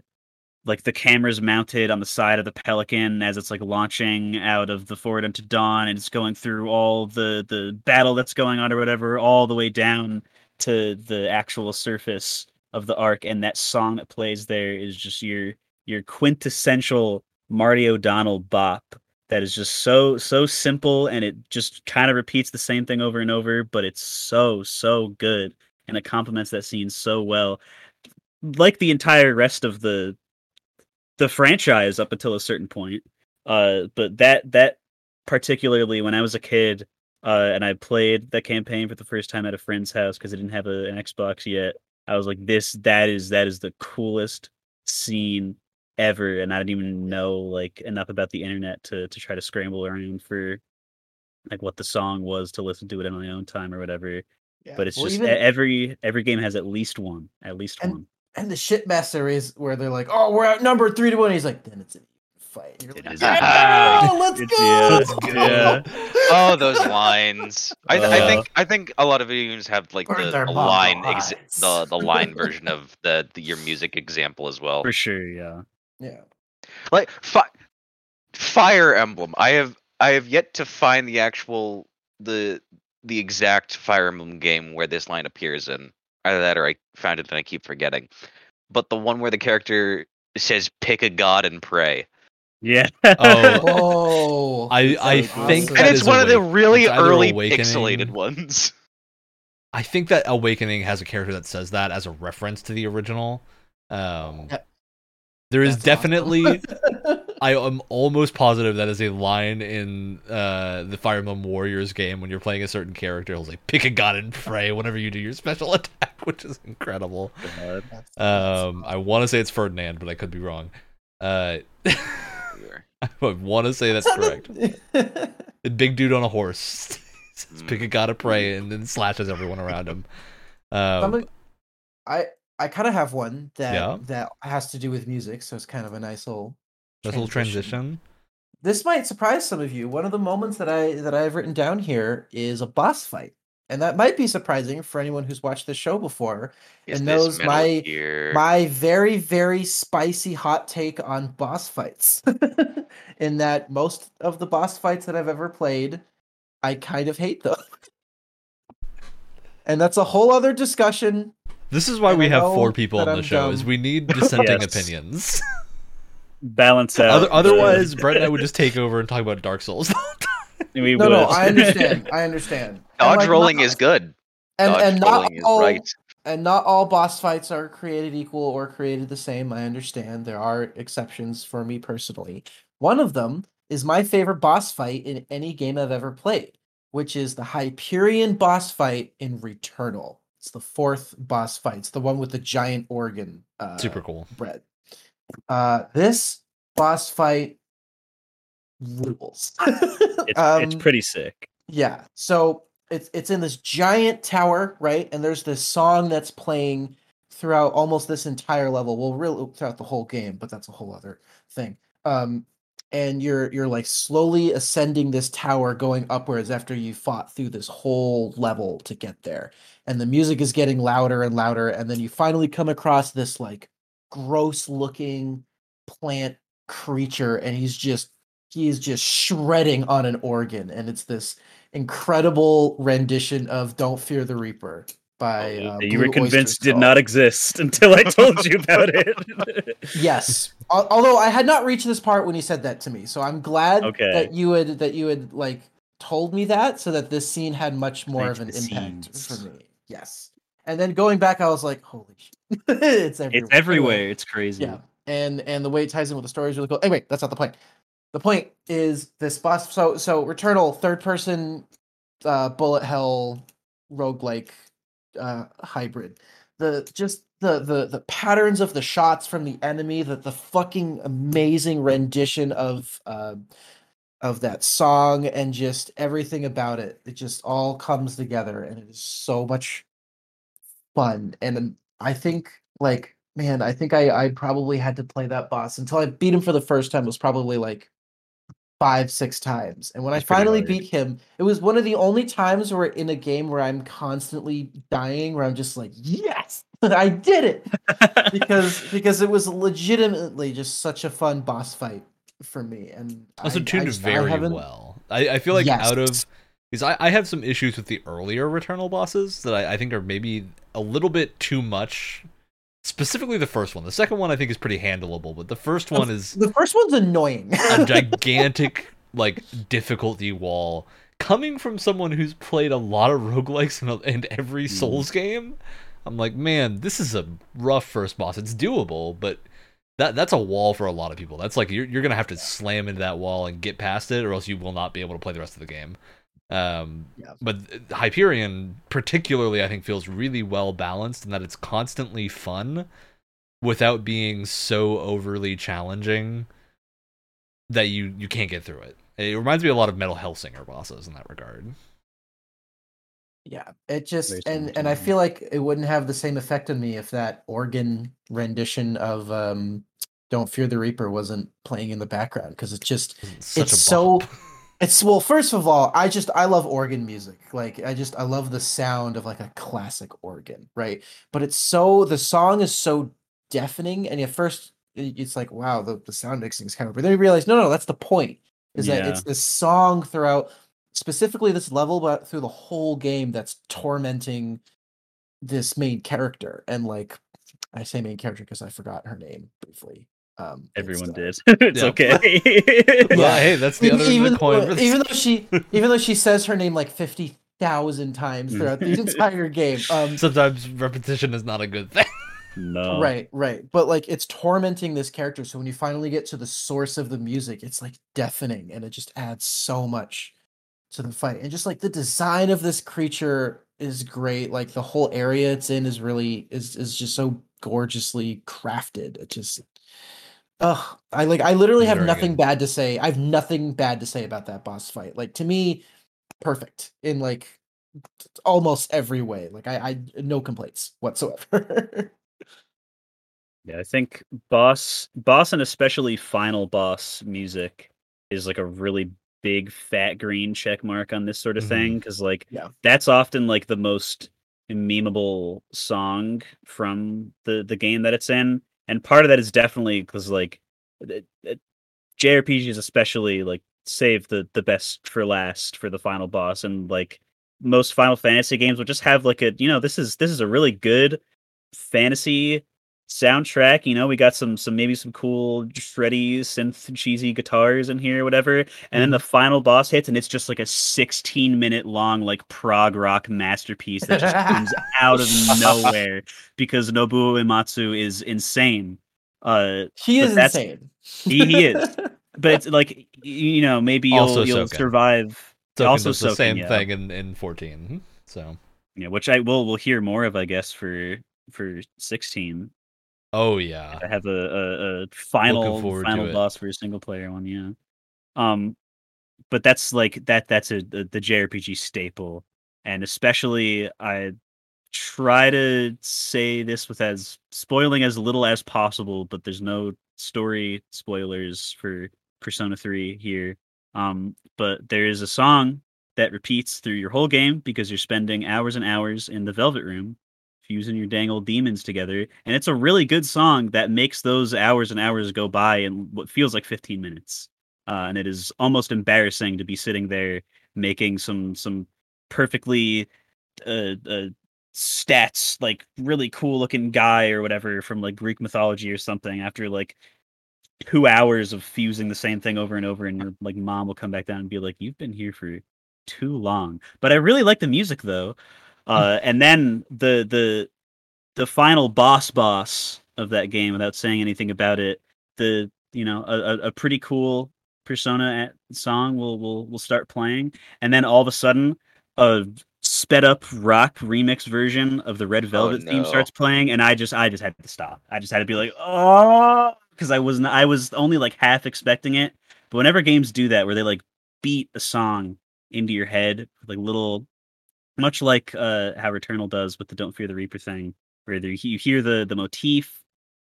like the camera's mounted on the side of the Pelican as it's like launching out of the Forward Unto Dawn and it's going through all the the battle that's going on or whatever all the way down to the actual surface of the Ark and that song that plays there is just your your quintessential Marty O'Donnell bop that is just so so simple and it just kind of repeats the same thing over and over but it's so so good and it complements that scene so well. Like the entire rest of the the franchise up until a certain point uh but that that particularly when I was a kid uh and I played the campaign for the first time at a friend's house because I didn't have a, an Xbox yet I was like this that is that is the coolest scene ever and I didn't even know like enough about the internet to to try to scramble around for like what the song was to listen to it in my own time or whatever Yeah. but it's Well, just even- every every game has at least one at least And- one and the shitmaster is where they're like, "Oh, we're outnumbered three to one." He's like, "Then it's an even fight." You're It like, a "Yeah, fight. let's It's- go. yeah, let's it's- go." yeah. oh, those lines. I, th- I Uh, think I think a lot of video games have like the, the line ex- the the line version of the, the your music example as well. for sure yeah Yeah. Like fi- Fire Emblem. I have I have yet to find the actual the the exact Fire Emblem game where this line appears in. Either that or I found it and I keep forgetting. But the one where the character says pick a god and pray. yeah Oh, Whoa. I- I That's think that and it's is one of the really early Awakening- pixelated ones. I think that Awakening has a character that says that as a reference to the original. Um, Yep. there is That's awesome. definitely. I am almost positive that is a line in uh, the Fire Emblem Warriors game when you're playing a certain character. It'll say, "Pick a god and pray" whenever you do your special attack, which is incredible. Um, I want to say it's Ferdinand, but I could be wrong. Uh, I want to say that's correct. the big dude on a horse. says, Pick a god of pray," and then slashes everyone around him. Um, I I kind of have one that Yeah? that has to do with music, so it's kind of a nice little Nice little transition. This might surprise some of you. One of the moments that I that I've written down here is a boss fight, and that might be surprising for anyone who's watched the show before. Is And this those my- Gear? My very very spicy hot take on boss fights, in that most of the boss fights that I've ever played, I kind of hate them. And that's a whole other discussion. This is why And we I have four people on the I'm show. Is we need dissenting Yes. opinions. Balance out Other, the- otherwise, Brett and I would just take over and talk about Dark Souls. we No, no. I understand. I understand. Dodge like, rolling not- is good. and, Dodge and not rolling all, right. and not all boss fights are created equal or created the same. I understand there are exceptions for me personally. One of them is my favorite boss fight in any game I've ever played, which is the Hyperion boss fight in Returnal. It's the fourth boss fight. It's the one with the giant organ. Uh, Super cool. bread. Uh, this boss fight rules. It's, it's Um, pretty sick. yeah. So it's it's in this giant tower, right? And there's this song that's playing throughout almost this entire level. Well, really throughout the whole game, but that's a whole other thing. Um, and you're you're like slowly ascending this tower, going upwards after you fought through this whole level to get there. And the music is getting louder and louder, and then you finally come across this like gross looking plant creature and he's just he is just shredding on an organ and it's this incredible rendition of Don't Fear the Reaper by uh, you were Blue Oyster convinced did not exist until I told you about it. Yes. Although I had not reached this part when you said that to me. So I'm glad Okay. that you had that you had like told me that so that this scene had much more of an impact scenes. for me. Yes. And then going back I was like, holy shit. it's everywhere. it's everywhere. It's crazy. yeah. And and the way it ties in with the story is really cool. Anyway, that's not the point. The point is this boss so so Returnal third person uh bullet hell roguelike uh hybrid. The just the the the patterns of the shots from the enemy, that the fucking amazing rendition of uh of that song and just everything about it. It just all comes together and it is so much fun. And I think like man, I think I I probably had to play that boss until I beat him for the first time was probably like five, six times. And when That's I finally beat him, it was one of the only times where in a game where I'm constantly dying, where I'm just like, yes, I did it. because because it was legitimately just such a fun boss fight for me. And Also I- I tuned just- very haven't- well. I, I feel like out of Yes. Because I, I have some issues with the earlier Returnal bosses that I, I think are maybe a little bit too much. Specifically the first one. The second one I think is pretty handleable, but the first one is The first one's annoying. a gigantic like difficulty wall coming from someone who's played a lot of roguelikes and, a- in every hmm. Souls game. I'm like, man, this is a rough first boss. It's doable, but that that's a wall for a lot of people. That's like you're you're gonna have to slam into that wall and get past it, or else you will not be able to play the rest of the game. Um, Yeah. But Hyperion, particularly, I think feels really well balanced in that it's constantly fun without being so overly challenging that you you can't get through it. It reminds me a lot of Metal Hellsinger bosses in that regard. Yeah, it just Very and and I feel like it wouldn't have the same effect on me if that organ rendition of um Don't Fear the Reaper wasn't playing in the background because it's just It's it's so bop. It's well first of all I just I love organ music. Like I just I love the sound of like a classic organ right? But it's so the song is so deafening and at first it's like wow the, the sound mixing is kind of but then you realize no no that's the point is that it's this song throughout specifically this level but through the whole game that's tormenting this main character. And like I say main character because I forgot her name briefly um Everyone uh, did. it's Yeah. okay. Yeah. hey, that's the even, other even the coin. though, even though she even though she says her name like 50,000 times Mm. throughout the entire game um Sometimes repetition is not a good thing. no. right right but like it's tormenting this character so when you finally get to the source of the music it's like deafening and it just adds so much to the fight and just like the design of this creature is great like the whole area it's in is really is is just so gorgeously crafted it just Ugh, I like. I literally have Very nothing good. bad to say. I have nothing bad to say about that boss fight. Like to me, perfect in like almost every way. Like I, I no complaints whatsoever. Yeah, I think boss boss and especially final boss music is like a really big fat green check mark on this sort of Mhm. thing because like Yeah. that's often like the most memeable song from the the game that it's in and part of that is definitely because like jrpgs especially like save the the best for last for the final boss and like most final fantasy games will just have like a you know this is this is a really good fantasy soundtrack you know we got some some maybe some cool shreddy synth cheesy guitars in here whatever and then the final boss hits and it's just like a 16 minute long like prog rock masterpiece that just comes out of nowhere because nobuo uematsu is insane uh he is insane. he- he is. but it's like you know maybe you'll Also you'll Soken. survive Soken also does the Soken, same yeah. thing in, in 14. So, yeah which i will we'll hear more of i guess for for 16 oh yeah. I have a, a, a final final boss for a single player one, yeah. Um, but that's like that. That's a the, the JRPG staple, and especially I try to say this with as spoiling as little as possible, but there's no story spoilers for Persona 3 here. Um, but there is a song that repeats through your whole game because you're spending hours and hours in the Velvet Room fusing your dang old demons together. And it's a really good song that makes those hours and hours go by in what feels like 15 minutes. Uh, and it is almost embarrassing to be sitting there making some some perfectly uh, uh, stats like really cool looking guy or whatever from like Greek mythology or something after like two hours of fusing the same thing over and over and your like mom will come back down and be like you've been here for too long but i really like the music though uh and then the the the final boss boss of that game without saying anything about it the you know a, a- pretty cool persona at- song will will will start playing. And then all of a sudden a sped up rock remix version of the red velvet theme no. starts playing and i just i just had to stop. I just had to be like oh because i was not i was only like half expecting it. But whenever games do that where they like beat a song into your head like little much like uh how returnal does with the don't fear the reaper thing where either you hear the the motif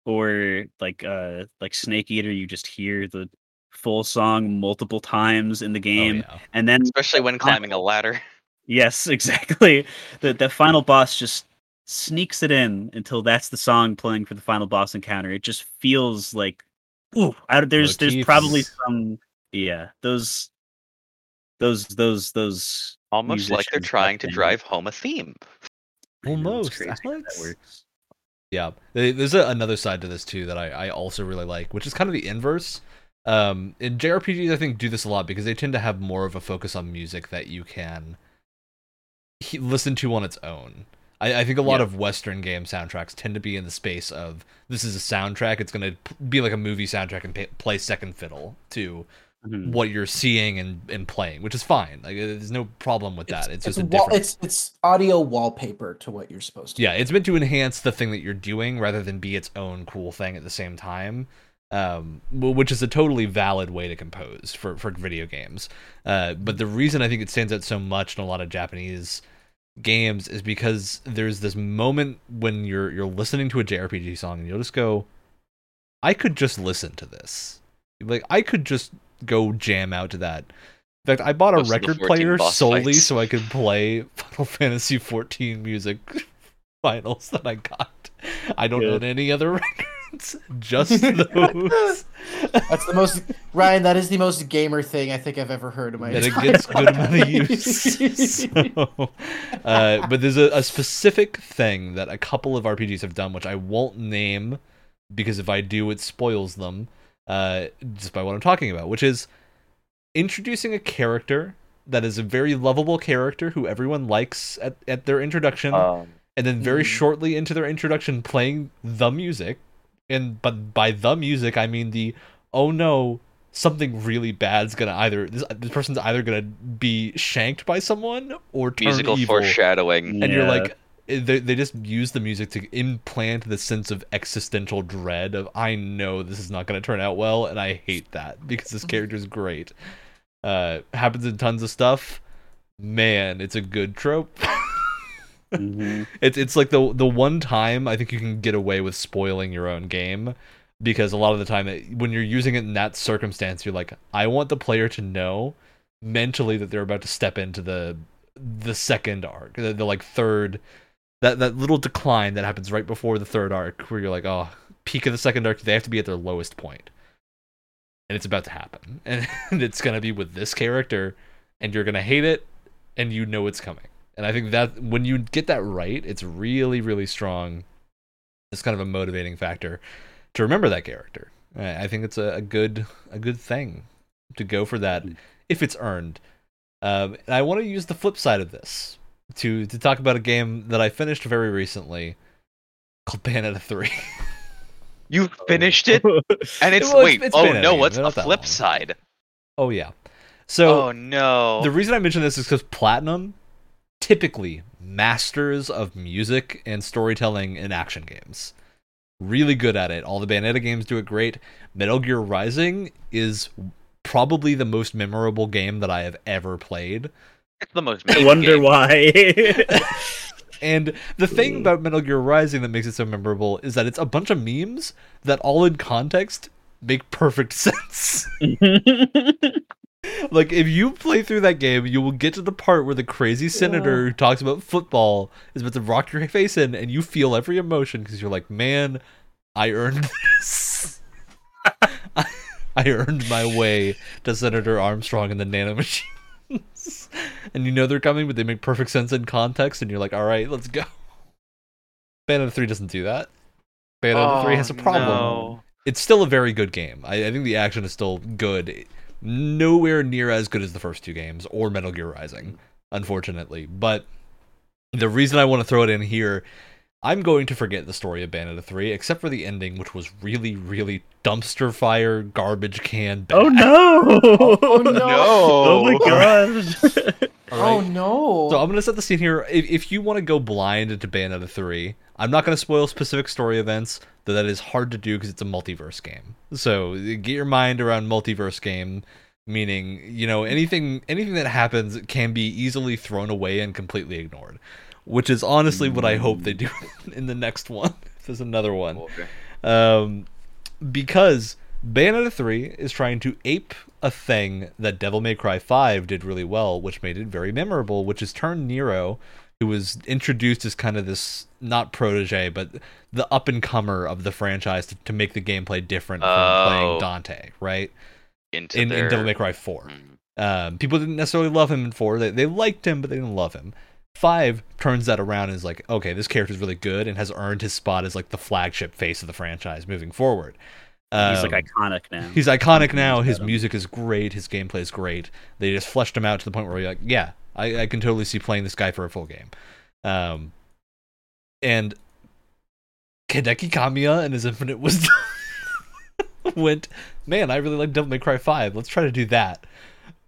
or like uh like snake eater you just hear the full song multiple times in the Oh, game yeah. and then Especially when climbing a ladder. Yes, exactly. The the final boss just sneaks it in until that's the song playing for the final boss encounter. It just feels like ooh, I, don't- there's there's probably some yeah, those those those those Almost like they're trying to drive home a theme. I know, it's Almost, crazy how that works. Yeah, there's a, another side to this too that I, I also really like, which is kind of the inverse. Um, in JRPGs, I think do this a lot because they tend to have more of a focus on music that you can he- listen to on its own. I, I think a lot Yeah. of Western game soundtracks tend to be in the space of this is a soundtrack. It's going to be like a movie soundtrack and pay, play second fiddle to Mhm. what you're seeing and, and playing, which is fine. Like, there's no problem with that. It's, just a wall- different. it's it's audio wallpaper to what you're supposed to. Yeah, it's meant to enhance the thing that you're doing rather than be its own cool thing at the same time. Um, which is a totally valid way to compose for, for video games. Uh, but the reason I think it stands out so much in a lot of Japanese games is because there's this moment when you're you're listening to a JRPG song and you'll just go, I could just listen to this. Like I could just go jam out to that. In fact, I bought a Most record player solely fights. so I could play Final Fantasy XIV music finals that I got. I don't Good. own any other records, just those. That's the most Ryan. That is the most gamer thing I think I've ever heard in my. and it gets good amount of use. So, uh, but there's a, a specific thing that a couple of RPGs have done, which I won't name because if I do, it spoils them. Uh, just by what I'm talking about, which is introducing a character that is a very lovable character who everyone likes at, at their introduction, Um, and then very Mhm. shortly into their introduction playing the music and but by the music i mean the oh no something really bad's gonna either this, this person's either gonna be shanked by someone or turn musical evil foreshadowing. and you're like they, they just use the music to implant the sense of existential dread of i know this is not going to turn out well and i hate that because this character is great. Uh happens in tons of stuff. Man it's a good trope. Mhm. it's it's like the the one time I think you can get away with spoiling your own game because a lot of the time it, when you're using it in that circumstance you're like I want the player to know mentally that they're about to step into the the second arc the, the like third that that little decline that happens right before the third arc where you're like oh peak of the second arc they have to be at their lowest point and it's about to happen and it's going to be with this character and you're going to hate it and you know it's coming and I think that when you get that right, it's really, really strong. It's kind of a motivating factor to remember that character. I I think it's a, a good, a good thing to go for that if it's earned. Um, and I want to use the flip side of this to to talk about a game that I finished very recently called Bayonetta three. You finished it, and it's Well, wait. it's oh no, what's the flip long. side? oh yeah, so oh no. The reason I mention this is because Platinum, typically masters of music and storytelling in action games. Really good at it. All the Bayonetta games do it great. Metal Gear Rising is probably the most memorable game that I have ever played. It's the most. I wonder game. why. And the thing about Metal Gear Rising that makes it so memorable is that it's a bunch of memes that all in context make perfect sense. like if you play through that game, you will get to the part where the crazy senator who talks about football is about to rock your face in, and you feel every emotion because you're like, man, I earned this. I, I earned my way to Senator Armstrong and the nanomachines. and you know they're coming, but they make perfect sense in context, and you're like, all right, let's go. Bayonetta 3 doesn't do that. Bayonetta 3 has a problem. no. It's still a very good game. I, I think the action is still good. Nowhere near as good as the first two games or Metal Gear Rising, unfortunately. But the reason I want to throw it in here, I'm going to forget the story of Bayonetta 3, except for the ending, which was really, really dumpster fire, garbage can bad. Oh no! Oh, no. Oh my god! Oh no. So I'm gonna set the scene here. If, if you want to go blind into Bayonetta 3, I'm not gonna spoil specific story events, though that is hard to do because it's a multiverse game. So get your mind around multiverse game, meaning you know anything anything that happens can be easily thrown away and completely ignored, which is honestly what I hope they do in the next one. If there's another one Okay. um, because Bayonetta 3 is trying to ape a thing that Devil May Cry 5 did really well, which made it very memorable, which is turn Nero, who was introduced as kind of this not protege, but the up and comer of the franchise to, to make the gameplay different from Oh. playing Dante, right? Into In, their... in Devil May Cry 4. Mm. Um, people didn't necessarily love him in four. They, they liked him, but they didn't love him. Five turns that around and is like, okay, this character is really good and has earned his spot as like the flagship face of the franchise moving forward. He's like Um, iconic now. He's iconic now. His music is great. His gameplay is great. They just fleshed him out to the point where you're like, yeah, I, I can totally see playing this guy for a full game. Um, and Hideki Kamiya and his infinite wisdom went, man, I really like Devil May Cry 5. Let's try to do that.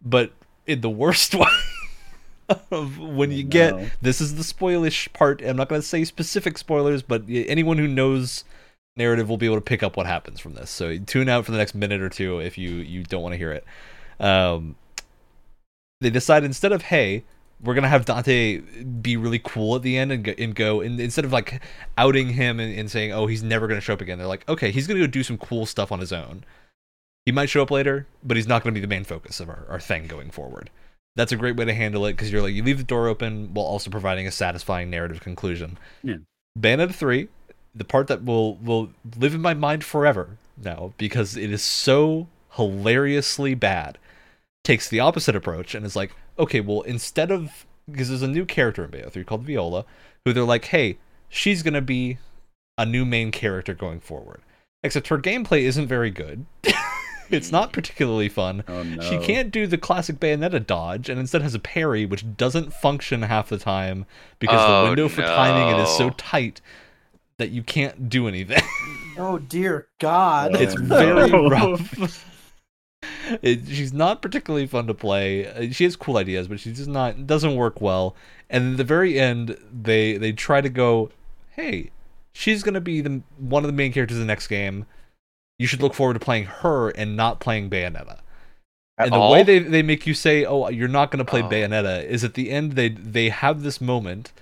But in the worst way. Of when you get this is the spoilish part. I'm not going to say specific spoilers, but anyone who knows narrative will be able to pick up what happens from this. So tune out for the next minute or two if you you don't want to hear it. Um, they decide instead of hey, we're gonna have Dante be really cool at the end and go, and go and instead of like outing him and, and saying oh he's never gonna show up again, they're like okay he's gonna go do some cool stuff on his own. He might show up later, but he's not gonna be the main focus of our, our thing going forward. That's a great way to handle it because you're like you leave the door open while also providing a satisfying narrative conclusion. Yeah. Bayonetta three, the part that will will live in my mind forever now because it is so hilariously bad takes the opposite approach and is like, okay, well, instead of because there's a new character in Bayonetta 3 called Viola, who they're like, hey, she's gonna be a new main character going forward. Except her gameplay isn't very good. it's not particularly fun. oh no! She can't do the classic Bayonetta dodge, and instead has a parry, which doesn't function half the time because Oh, the window for timing it is so tight that you can't do anything. Oh dear God. it's Oh, very rough. It, she's not particularly fun to play. Uh, She has cool ideas, but she just not doesn't work well. And at the very end, they they try to go, "Hey, she's gonna be the one of the main characters in the next game. You should look forward to playing her and not playing Bayonetta." At and the all? way they, they make you say, "Oh, you're not going to play Oh. Bayonetta," is at the end they they have this moment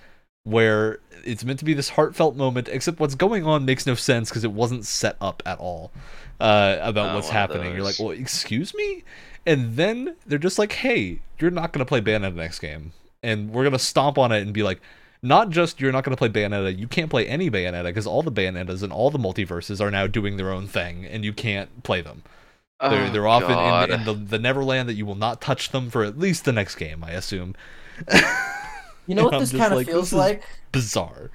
where it's meant to be this heartfelt moment, except what's going on makes no sense because it wasn't set up at all uh, about Oh, what's happening. You're like, "Well, excuse me," and then they're just like, "Hey, you're not going to play Bayonetta next game," and we're gonna stomp on it and be like. Not just you're not going to play Bayonetta, you can't play any Bayonetta because all the Bayonettas and all the multiverses are now doing their own thing, and you can't play them. They're, Oh, they're off in, in, in the, the Neverland that you will not touch them for at least the next game, I assume. You know what this kind of like, feels like? Bizarre.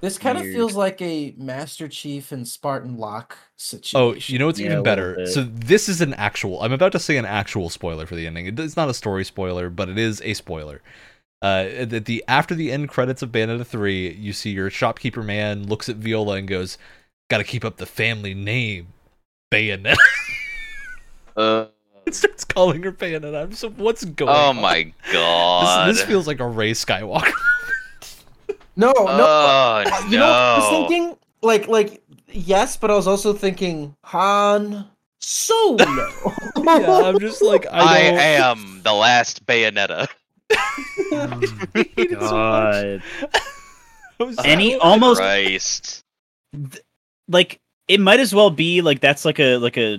This kind of feels like a Master Chief and Spartan Locke situation. Oh, you know what's Yeah, even better? So this is an actual. I'm about to say an actual spoiler for the ending. It's not a story spoiler, but it is a spoiler. Uh, at the after the end credits of Bayonetta 3, you see your shopkeeper man looks at Viola and goes, "Got to keep up the family name, Bayonetta." Uh, it starts calling her Bayonetta. I'm so what's going? oh on? my god. This, this feels like a Rey Skywalker. no, no. Oh, uh, you know, what I was thinking like, like yes, but I was also thinking Han Solo. yeah, I'm just like I, I am the last Bayonetta. Hate so much. God. I was- And he I- almost Christ. like it might as well be like that's like a like a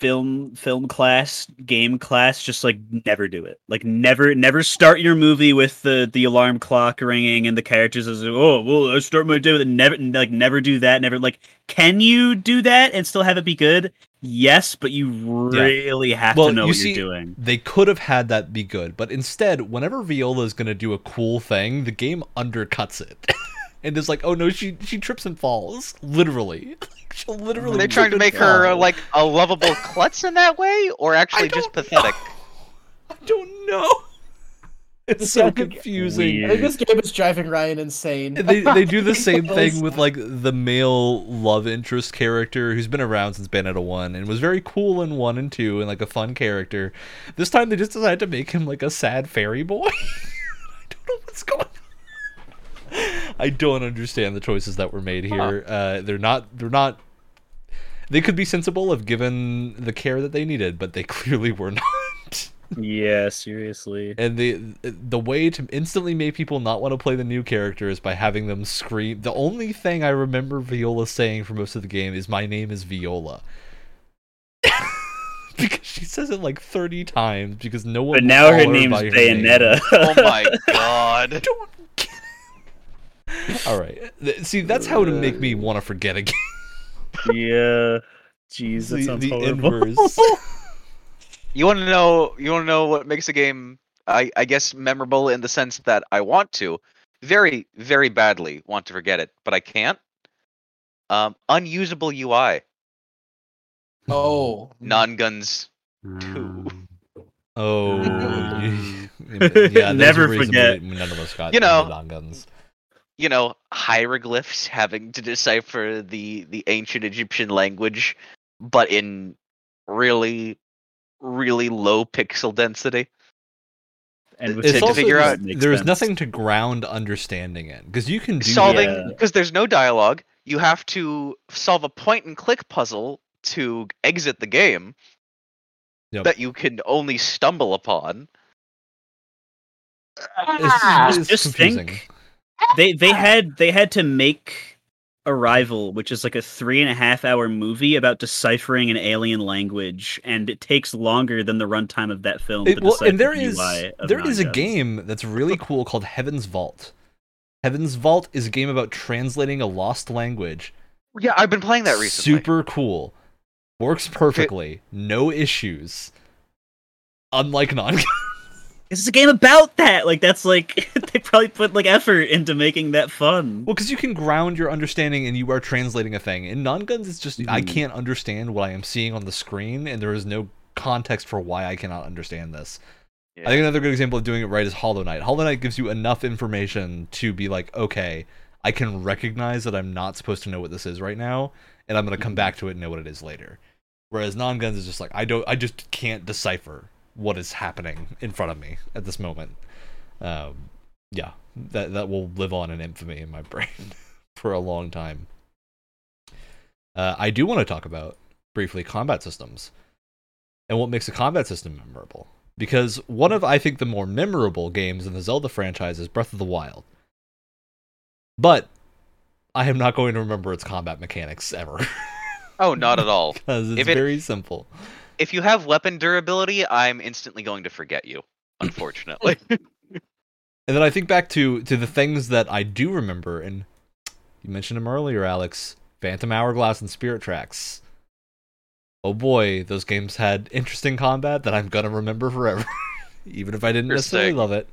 film film class game class just like never do it. Like never never start your movie with the the alarm clock ringing and the characters as oh well i start my day with it. Never like never do that never like can you do that and still have it be good? Yes but you really have Well, to know you what see- you're doing. They could have had that be good, but instead, whenever Viola is gonna do a cool thing, the game undercuts it. and is like, oh no, she she trips and falls. Literally. She'll literally Are they trip trying to make her uh, fall. like a lovable klutz in that way, or actually just don't pathetic? I don't know. It's so confusing. I think this game is driving Ryan insane. They they do the same thing with like the male love interest character who's been around since Bayonetta one and was very cool in one and two and like a fun character. This time they just decided to make him like a sad fairy boy. I don't know what's going on. I don't understand the choices that were made here. Uh, they're not they're not they could be sensible if given the care that they needed, but they clearly were not. yeah seriously And the the way to instantly make people not want to play the new character is by having them scream. The only thing I remember Viola saying for most of the game is "My name is Viola," because she says it like thirty times. Because no one. but now her her name's by her name. bayonetta oh my god! Don't get it. All right. See, that's how to make me want to forget again. yeah jeez that the sounds the horrible inverse. You want to know? You want to know what makes a game? I I guess memorable in the sense that I want to, very very badly want to forget it, but I can't. Um, unusable UI, oh, non guns. Mm. Oh, yeah. Never forget. we- None of us got You know, guns. You know, hieroglyphs having to decipher the the ancient Egyptian language, but in really, really low pixel density. and with It's to also figure out- there's sense. nothing to ground understanding in because you can do Solving Yeah. because there's no dialogue. You have to solve a point and click puzzle to exit the game Yep. that you can only stumble upon. It's, it's ah. just confusing. think they they had they had to make Arrival, which is like a three and a half hour movie about deciphering an alien language, and it takes longer than the runtime of that film. It- to well, and there the is UI of there is a game that's really cool called Heaven's Vault. Heaven's Vault is a game about translating a lost language. Yeah, I've been playing that recently. Super cool. Works perfectly. No issues. Unlike non It's a game about that. Like that's like they probably put like effort into making that fun. Well, because you can ground your understanding and you are translating a thing. In non guns, it's just I Mhm. can't understand what I am seeing on the screen, and there is no context for why I cannot understand this. Yeah. I think another good example of doing it right is Hollow Knight. Hollow Knight gives you enough information to be like, okay, I can recognize that I'm not supposed to know what this is right now, and I'm gonna come Mhm. back to it and know what it is later. Whereas non guns is just like I don't, I just can't decipher what is happening in front of me at this moment. Um, yeah, that that will live on in infamy in my brain for a long time. Uh, I do want to talk about briefly combat systems and what makes a combat system memorable. Because one of I think the more memorable games in the Zelda franchise is Breath of the Wild. But I am not going to remember its combat mechanics ever Oh, not at all. because it's it- very simple. If you have weapon durability, I'm instantly going to forget you. Unfortunately. And then I think back to to the things that I do remember, and you mentioned them earlier, Alex. Phantom Hourglass and Spirit Tracks. Oh boy, those games had interesting combat that I'm gonna remember forever, even if I didn't necessarily love it.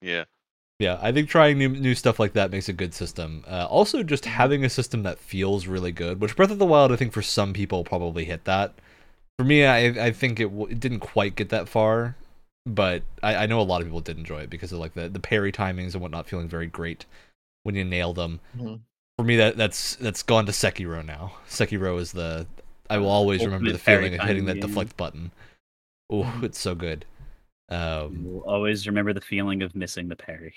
yeah. Yeah, I think trying new new stuff like that makes a good system. Uh, also, just having a system that feels really good, which Breath of the Wild, I think for some people probably hit that. For me, I I think it, w- it didn't quite get that far, but I, I know a lot of people did enjoy it because of like the the parry timings and whatnot feeling very great when you nail them. Mhm. For me, that that's that's gone to Sekiro now. Sekiro is the I will always remember the feeling of hitting that game. deflect button. Oh, it's so good. Um, You'll always remember the feeling of missing the parry.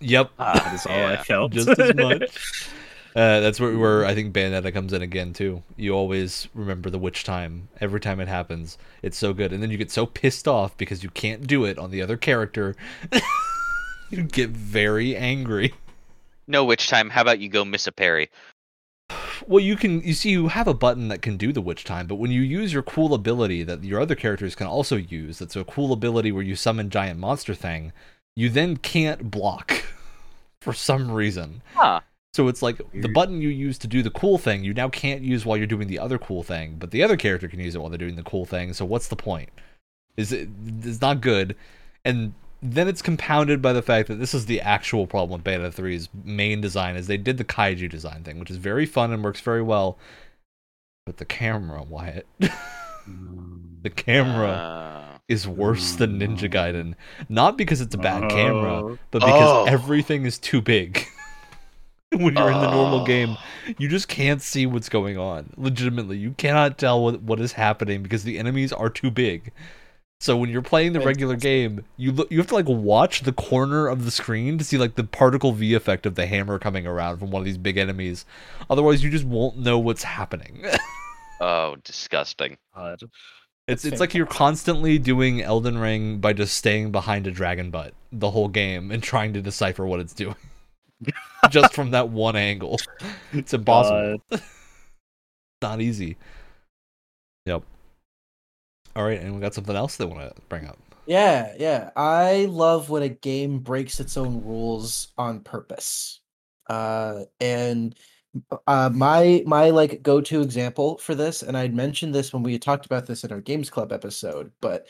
yep, That is all I felt. just as much. Uh, that's where, where I think Bayonetta comes in again too. You always remember the witch time every time it happens. It's so good, and then you get so pissed off because you can't do it on the other character. you get very angry. No witch time. How about you go miss a parry? Well, you can you see you have a button that can do the witch time, but when you use your cool ability that your other characters can also use, that's a cool ability where you summon giant monster thing, you then can't block for some reason. Huh. So it's like the button you use to do the cool thing, you now can't use while you're doing the other cool thing, but the other character can use it while they're doing the cool thing. So what's the point? Is it it's not good. And then it's compounded by the fact that this is the actual problem with Bayo 3's main design is they did the kaiju design thing, which is very fun and works very well. But the camera, Wyatt. the camera Uh, is worse than Ninja Gaiden. Not because it's a bad Oh. camera, but because Oh. everything is too big. when you're in the normal Oh. game, you just can't see what's going on. Legitimately, you cannot tell what, what is happening because the enemies are too big. So when you're playing the regular game, you look you have to like watch the corner of the screen to see like the particle V effect of the hammer coming around from one of these big enemies. Otherwise, you just won't know what's happening. oh, disgusting. God. It's That's it's like you're constantly doing Elden Ring by just staying behind a dragon butt the whole game and trying to decipher what it's doing. just from that one angle. It's impossible. Not easy. Yep. All right, and we got something else they want to bring up. Yeah, yeah. I love when a game breaks its own rules on purpose. Uh and uh my my like go-to example for this and I'd mentioned this when we had talked about this in our Games Club episode, but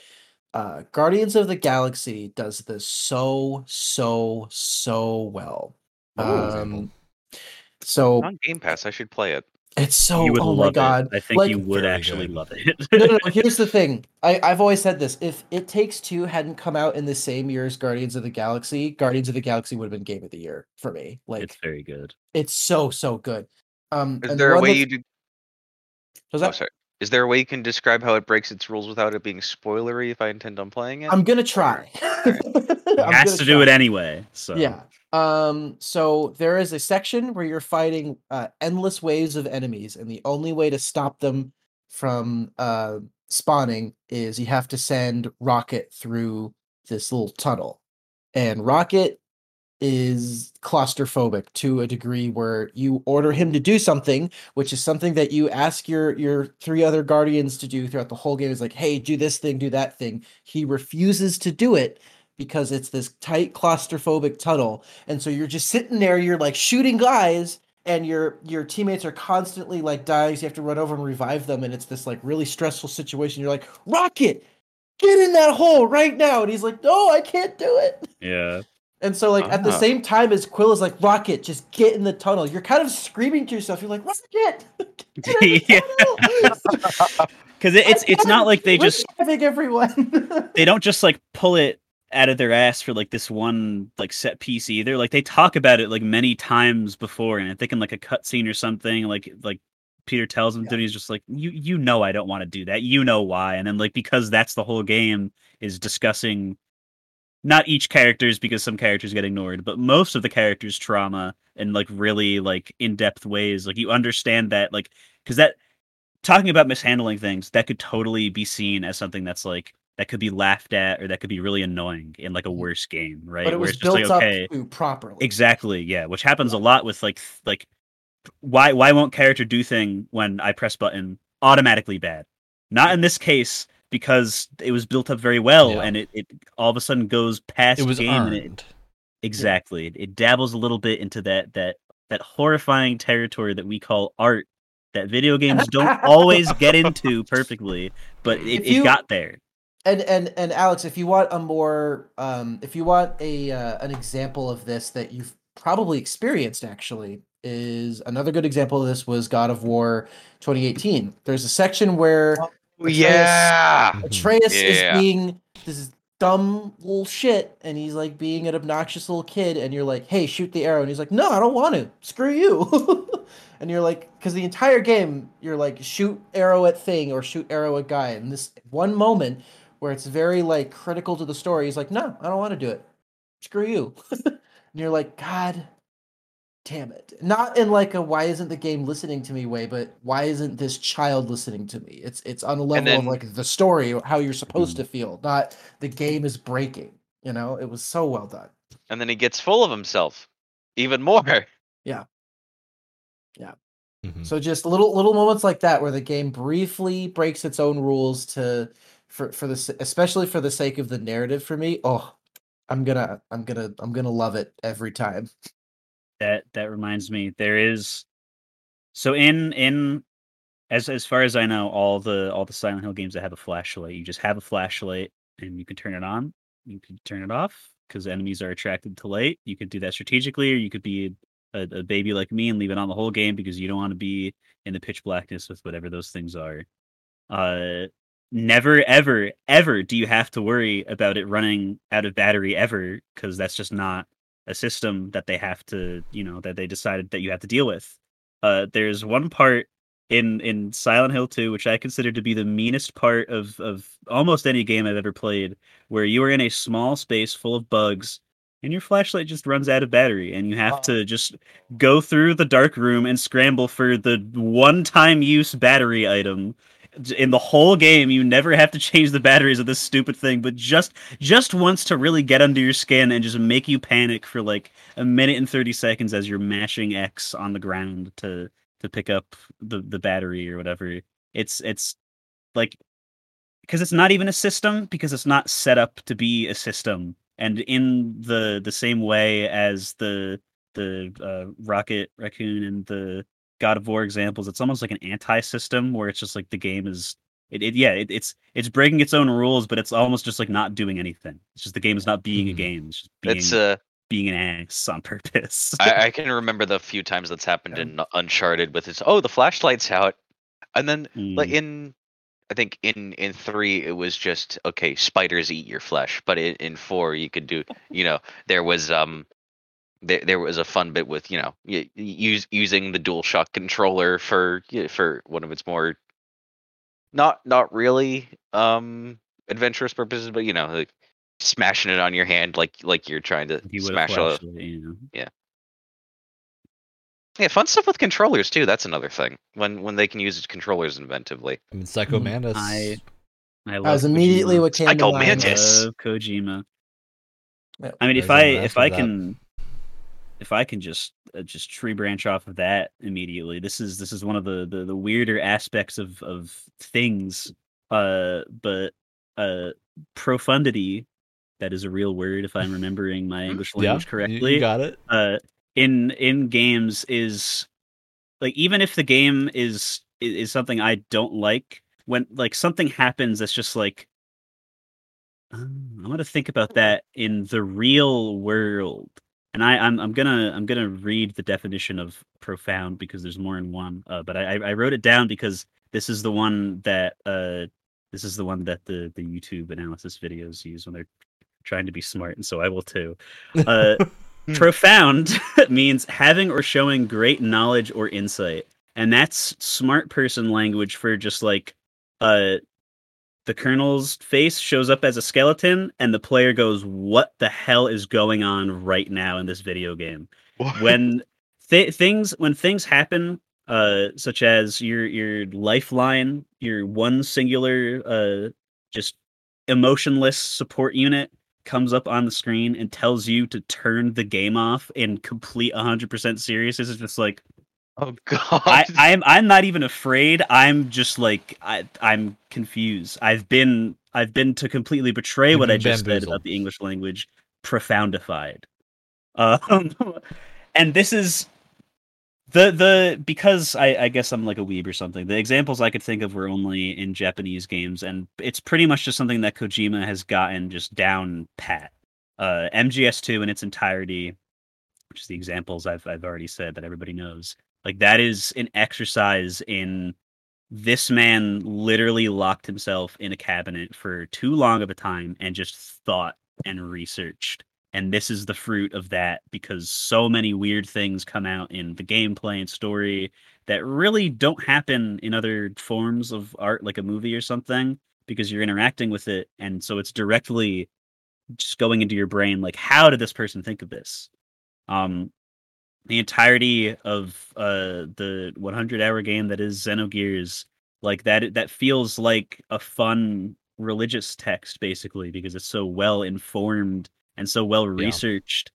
uh Guardians of the Galaxy does this so so so well. Ooh, example. Um so On Game Pass, I should play it. it's so you would oh my god. it. I think Like- you would actually good. love it. no, no, no. Here's the thing. I, I've always said this. If It Takes Two hadn't come out in the same year as Guardians of the Galaxy, Guardians of the Galaxy would have been Game of the Year for me. Like it's very good. it's so so good. Um, Is and the there a way that's- you do? was Oh, sorry. Is there a way you can describe how it breaks its rules without it being spoilery if I intend on playing it? I'm gonna try. I'm has gonna to do it anyway. So Yeah. Um. So there is a section where you're fighting uh, endless waves of enemies, and the only way to stop them from uh, spawning is you have to send Rocket through this little tunnel, and Rocket is claustrophobic to a degree where you order him to do something which is something that you ask your your three other guardians to do throughout the whole game is like hey do this thing do that thing he refuses to do it because it's this tight claustrophobic tunnel and so you're just sitting there you're like shooting guys and your your teammates are constantly like dying so you have to run over and revive them and it's this like really stressful situation you're like rocket get in that hole right now and he's like no i can't do it yeah. and so, like at the Ah. same time as Quill is like, "Rocket, just get in the tunnel." You're kind of screaming to yourself. You're like, "Rocket, get in the tunnel!" Because it, it's it's not like they just everyone. they don't just like pull it out of their ass for like this one like set piece either. Like they talk about it like many times before, and I think in like a cutscene or something, like like Peter tells him Yeah. to, he's just like, you you know I don't want to do that. You know why? And then like because that's the whole game is discussing not each characters because some characters get ignored, but most of the characters' trauma in like really like in depth ways. Like you understand that like because that talking about mishandling things that could totally be seen as something that's like that could be laughed at or that could be really annoying in like a mm. worse game, right? but it Where was it's just built like okay, up to properly. exactly, yeah, which happens a lot with like like why why won't character do thing when I press button automatically bad? Not in this case because it was built up very well Yeah. and it, it all of a sudden goes past It was game and it, earned. Exactly. It, it dabbles a little bit into that that that horrifying territory that we call art that video games don't always get into perfectly, but it, If it you- got there. And and and Alex, if you want a more, um, if you want a uh, an example of this that you've probably experienced, actually, is another good example of this was God of War 2018. There's a section where Atreus- yeah. Atreus Yeah. is being this is dumb little shit, and he's like being an obnoxious little kid, and you're like, "Hey, shoot the arrow," and he's like, "No, I don't want to. Screw you." and you're like, because the entire game, you're like, shoot arrow at thing or shoot arrow at guy, and this one moment where it's very like critical to the story, he's like, "No, I don't want to do it. Screw you." and you're like, God. Damn it. Not in like a why isn't the game listening to me way, but why isn't this child listening to me? It's it's on a level of like the story, how you're supposed to feel, not the game is breaking. You know, it was so well done. And then he gets full of himself, even more. Yeah. Yeah. Mhm. So just little little moments like that where the game briefly breaks its own rules to for for the especially for the sake of the narrative for me. Oh, I'm gonna I'm gonna I'm gonna love it every time. that that reminds me there is so in in as as far as i know all the all the silent hill games that have a flashlight you just have a flashlight and you can turn it on you can turn it off because enemies are attracted to light you could do that strategically or you could be a, a baby like me and leave it on the whole game because you don't want to be in the pitch blackness with whatever those things are uh never ever ever do you have to worry about it running out of battery ever because that's just not a system that they have to you know that they decided that you have to deal with uh there's one part in in silent hill 2 which i consider to be the meanest part of of almost any game i've ever played where you are in a small space full of bugs and your flashlight just runs out of battery and you have Oh. to just go through the dark room and scramble for the one time use battery item in the whole game you never have to change the batteries of this stupid thing but just just once to really get under your skin and just make you panic for like a minute and 30 seconds as you're mashing x on the ground to to pick up the the battery or whatever it's it's like because it's not even a system because it's not set up to be a system. And in the the same way as the the uh, rocket raccoon and the god of war examples it's almost like an anti-system where it's just like the game is it, it yeah it, it's it's breaking its own rules but it's almost just like not doing anything it's just the game is not being a Mhm. game it's just being, It's uh, being an ass on purpose I, I can remember the few times that's happened Yeah. in Uncharted with its oh the flashlight's out, and then like Mm. in I think in in three it was just okay spiders eat your flesh, but in, in four you could do you know there was um there there was a fun bit with you know y- y- use using the DualShock controller for for one of its more not not really um adventurous purposes, but you know like smashing it on your hand like like you're trying to You smash a flashlight, you know. Yeah, fun stuff with controllers too. That's another thing. When when they can use controllers inventively. I mean, Psycho Mhm. Mantis. I I love That was immediately Kojima. what came to Psycho mind. Mantis. love Kojima. I mean, if There's I a if master I that. can if I can just uh, just tree branch off of that immediately, this is this is one of the the, the weirder aspects of of things. Uh, but uh, profundity. That is a real word if I'm remembering my Mhm. English language you- correctly You got it. uh in in games is like even if the game is is something I don't like when like something happens that's just like um, I'm gonna think about that in the real world and I I'm I'm gonna I'm gonna read the definition of profound because there's more than one uh, but I I I wrote it down because this is the one that uh this is the one that the the YouTube analysis videos use when they're trying to be smart and so I will too. Uh profound means having or showing great knowledge or insight and that's smart person language for just like uh the colonel's face shows up as a skeleton and the player goes what the hell is going on right now in this video game? When th- things when things happen uh such as your your lifeline your one singular uh just emotionless support unit comes up on the screen and tells you to turn the game off in complete 100% seriousness it's just like oh god. I, I'm I'm not even afraid. I'm just like I I'm confused. I've been I've been to completely betray You've what I been just said about the English language, profoundified. Um, and this is the the because I I guess I'm like a weeb or something. The examples I could think of were only in Japanese games, and it's pretty much just something that Kojima has gotten just down pat. Uh, MGS2 in its entirety, which is the examples I've I've already said that everybody knows. Like that is an exercise in this man literally locked himself in a cabinet for too long of a time and just thought and researched. And this is the fruit of that because so many weird things come out in the gameplay and story that really don't happen in other forms of art, like a movie or something, because you're interacting with it. And so it's directly just going into your brain like, how did this person think of this? Um, the entirety of uh the 100 hour game that is Xenogears like that that feels like a fun religious text basically because it's so well informed and so well Yeah. researched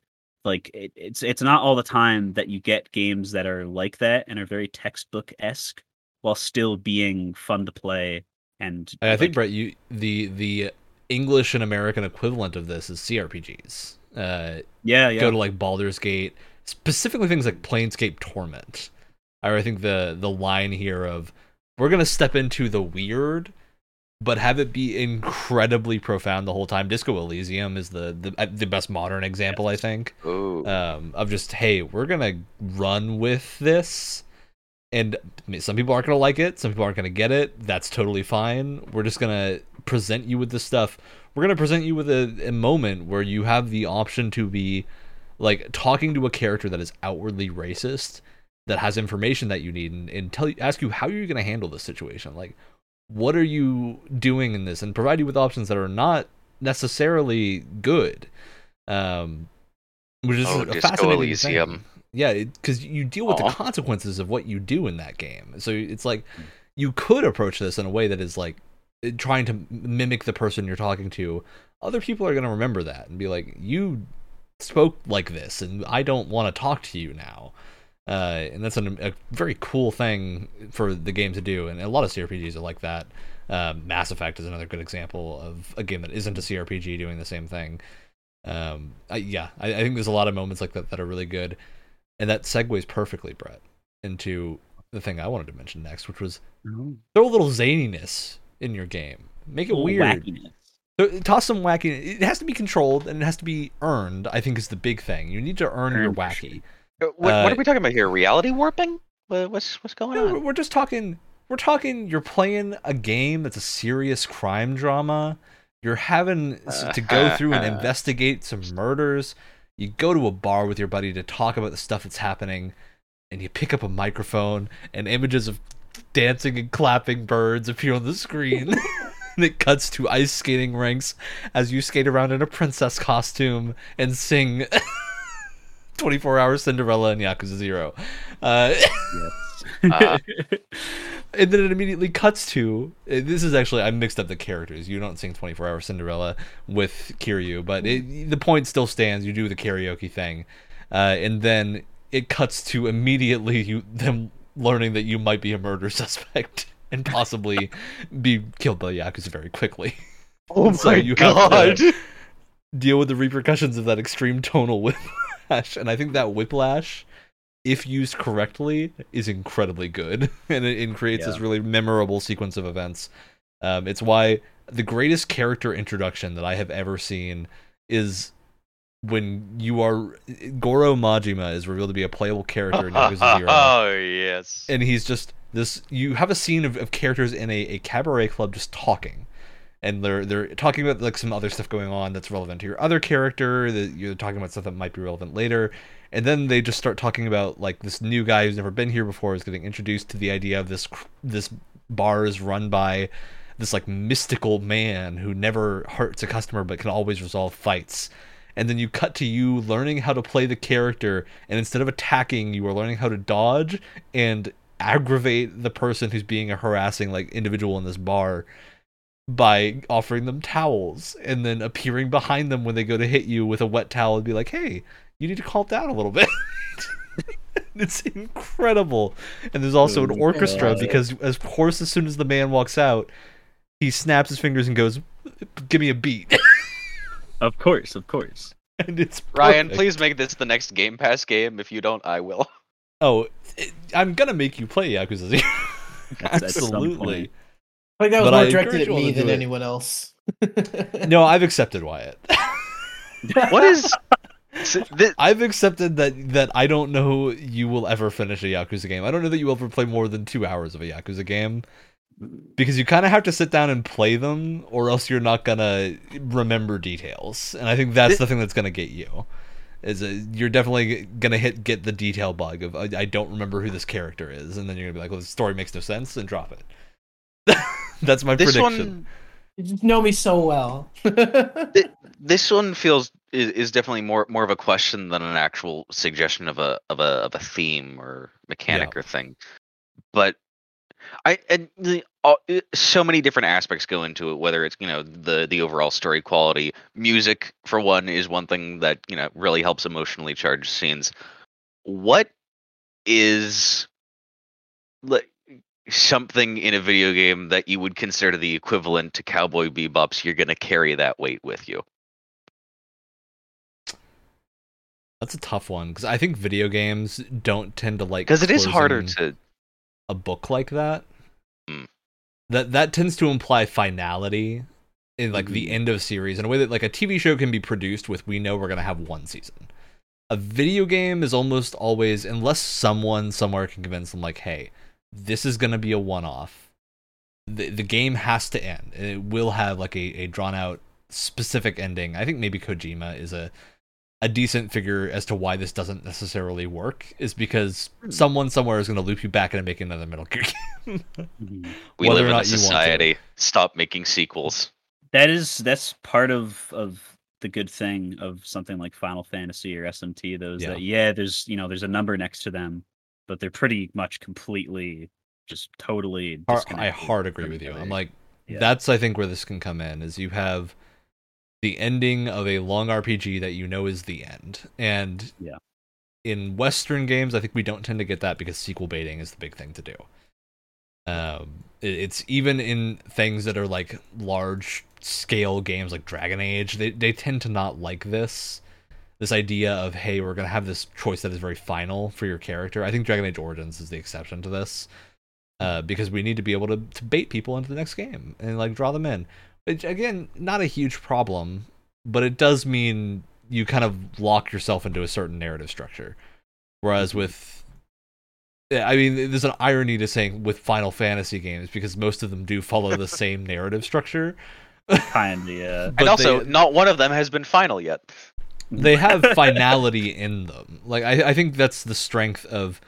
like it, it's it's not all the time that you get games that are like that and are very textbook esque while still being fun to play and I think Brett, you the the English and American equivalent of this is CRPGs. Uh, yeah yeah Go to like Baldur's Gate, specifically things like Planescape Torment. I think the the line here of we're gonna step into the weird, but have it be incredibly profound the whole time. Disco Elysium is the the, uh, the best modern example, I think Ooh. um, of just hey, we're gonna run with this, and I mean, some people aren't gonna like it, some people aren't gonna get it. That's totally fine. We're just gonna present you with this stuff. We're gonna present you with a, a moment where you have the option to be like talking to a character that is outwardly racist, that has information that you need, and, and tell you ask you how you're gonna handle this situation. Like, what are you doing in this, and provide you with options that are not necessarily good. Um, which is Oh, a fascinating Elysium. thing. Yeah, because you deal with Aw. the consequences of what you do in that game. So it's like you could approach this in a way that is like trying to mimic the person you're talking to. Other people are going to remember that and be like, "You spoke like this, and I don't want to talk to you now." Uh, and that's an, a very cool thing for the game to do. And a lot of CRPGs are like that. Um, Mass Effect is another good example of a game that isn't a CRPG doing the same thing. Um, I, yeah, I, I think there's a lot of moments like that that are really good, and that segues perfectly, Brett, into the thing I wanted to mention next, which was Oh, throw a little zaniness in your game, make it weird, wackiness. Th- toss some wacky. It has to be controlled and it has to be earned. I think is the big thing. You need to earn your Earned wacky. Uh, what, what uh, are we talking about here? Reality warping? What's what's going No, on? we're just talking. We're talking. You're playing a game that's a serious crime drama. You're having to go through and investigate some murders. You go to a bar with your buddy to talk about the stuff that's happening, and you pick up a microphone, and images of dancing and clapping birds appear on the screen. and it cuts to ice skating rinks as you skate around in a princess costume and sing 24 Hour Cinderella and Yakuza Zero. Uh, Uh, and then it immediately cuts to uh, this is actually I mixed up the characters. You don't sing 24 Hour Cinderella with Kiryu, but it, the point still stands. You do the karaoke thing, uh, and then it cuts to immediately you them learning that you might be a murder suspect and possibly be killed by Yakuza very quickly. oh So my god! Deal with the repercussions of that extreme tonal whiplash, and I think that whiplash if used correctly, is incredibly good, and it, it creates this really memorable sequence of events. Um, it's why the greatest character introduction that I have ever seen is when you are Goro Majima is revealed to be a playable character in Yakuza Zero, oh yes. and he's just this. You have a scene of, of characters in a, a cabaret club just talking. And they're they're talking about like some other stuff going on that's relevant to your other character. That you're talking about stuff that might be relevant later and then they just start talking about like this new guy who's never been here before is getting introduced to the idea of this this bar is run by this like mystical man who never hurts a customer but can always resolve fights and then you cut to you learning how to play the character and instead of attacking you are learning how to dodge and aggravate the person who's being a harassing like individual in this bar by offering them towels and then appearing behind them when they go to hit you with a wet towel and be like hey you need to calm down a little bit. it's incredible. And there's also an Oh, orchestra God. because, of course, as soon as the man walks out, he snaps his fingers and goes, "Give me a beat," Of course, of course. and it's Ryan, please make this the next Game Pass game. If you don't, I will. Oh, it- I'm gonna make you play Yakuza Zero. At- at some Absolutely. point. Like that was But I more directed at me than it. anyone else. No, I've accepted Wyatt. What is? S- I've accepted that that I don't know you will ever finish a Yakuza game. I don't know that you will ever play more than two hours of a Yakuza game. because you kind of have to sit down and play them or else you're not gonna remember details and i think that's Thi- the thing that's gonna get you is uh you're definitely gonna hit get the detail bug of I, I don't remember who this character is and then you're gonna be like well the story makes no sense and drop it that's my this prediction one, You know me so well. this one feels is, is definitely more more of a question than an actual suggestion of a of a of a theme or mechanic or thing. But I and the all, so many different aspects go into it. Whether it's you know the the overall story quality, music for one is one thing that you know really helps emotionally charged scenes. What is like something in a video game that you would consider the equivalent to Cowboy Bebop's? You're gonna carry that weight with you. That's a tough one because I think video games don't tend to like Because it is harder to. a book like that. That that tends to imply finality in like the mm-hmm. end of series in a way that like a TV show can be produced with we know we're gonna have one season. A video game is almost always unless someone somewhere can convince them like, hey, this is gonna be a one off. The the game has to end. It will have like a, a drawn out specific ending. I think maybe Kojima is a a decent figure as to why this doesn't necessarily work is because hmm. someone somewhere is going to loop you back and make another Metal Gear game. We whether live in a not you want to. society. Stop making sequels. That is that's part of of the good thing of something like Final Fantasy or SMT. Those Yeah. that yeah, there's you know there's a number next to them, but they're pretty much completely just totally. I disconnected hard agree with you. each I'm like, Yeah. that's I think where this can come in is you have the ending of a long RPG that you know is the end, and Yeah. in Western games, I think we don't tend to get that because sequel baiting is the big thing to do. Um, it- it's even in things that are like large scale games like Dragon Age, they they tend to not like this. This idea of hey, we're gonna have this choice that is very final for your character. I think Dragon Age Origins is the exception to this, uh, because we need to be able to, to bait people into the next game and like draw them in. Which again, not a huge problem, but it does mean you kind of lock yourself into a certain narrative structure. Whereas with I mean, there's an irony to saying with Final Fantasy games because most of them do follow the same narrative structure. kind of yeah. And also, they- not one of them has been final yet. they have finality in them. Like I, I think that's the strength of.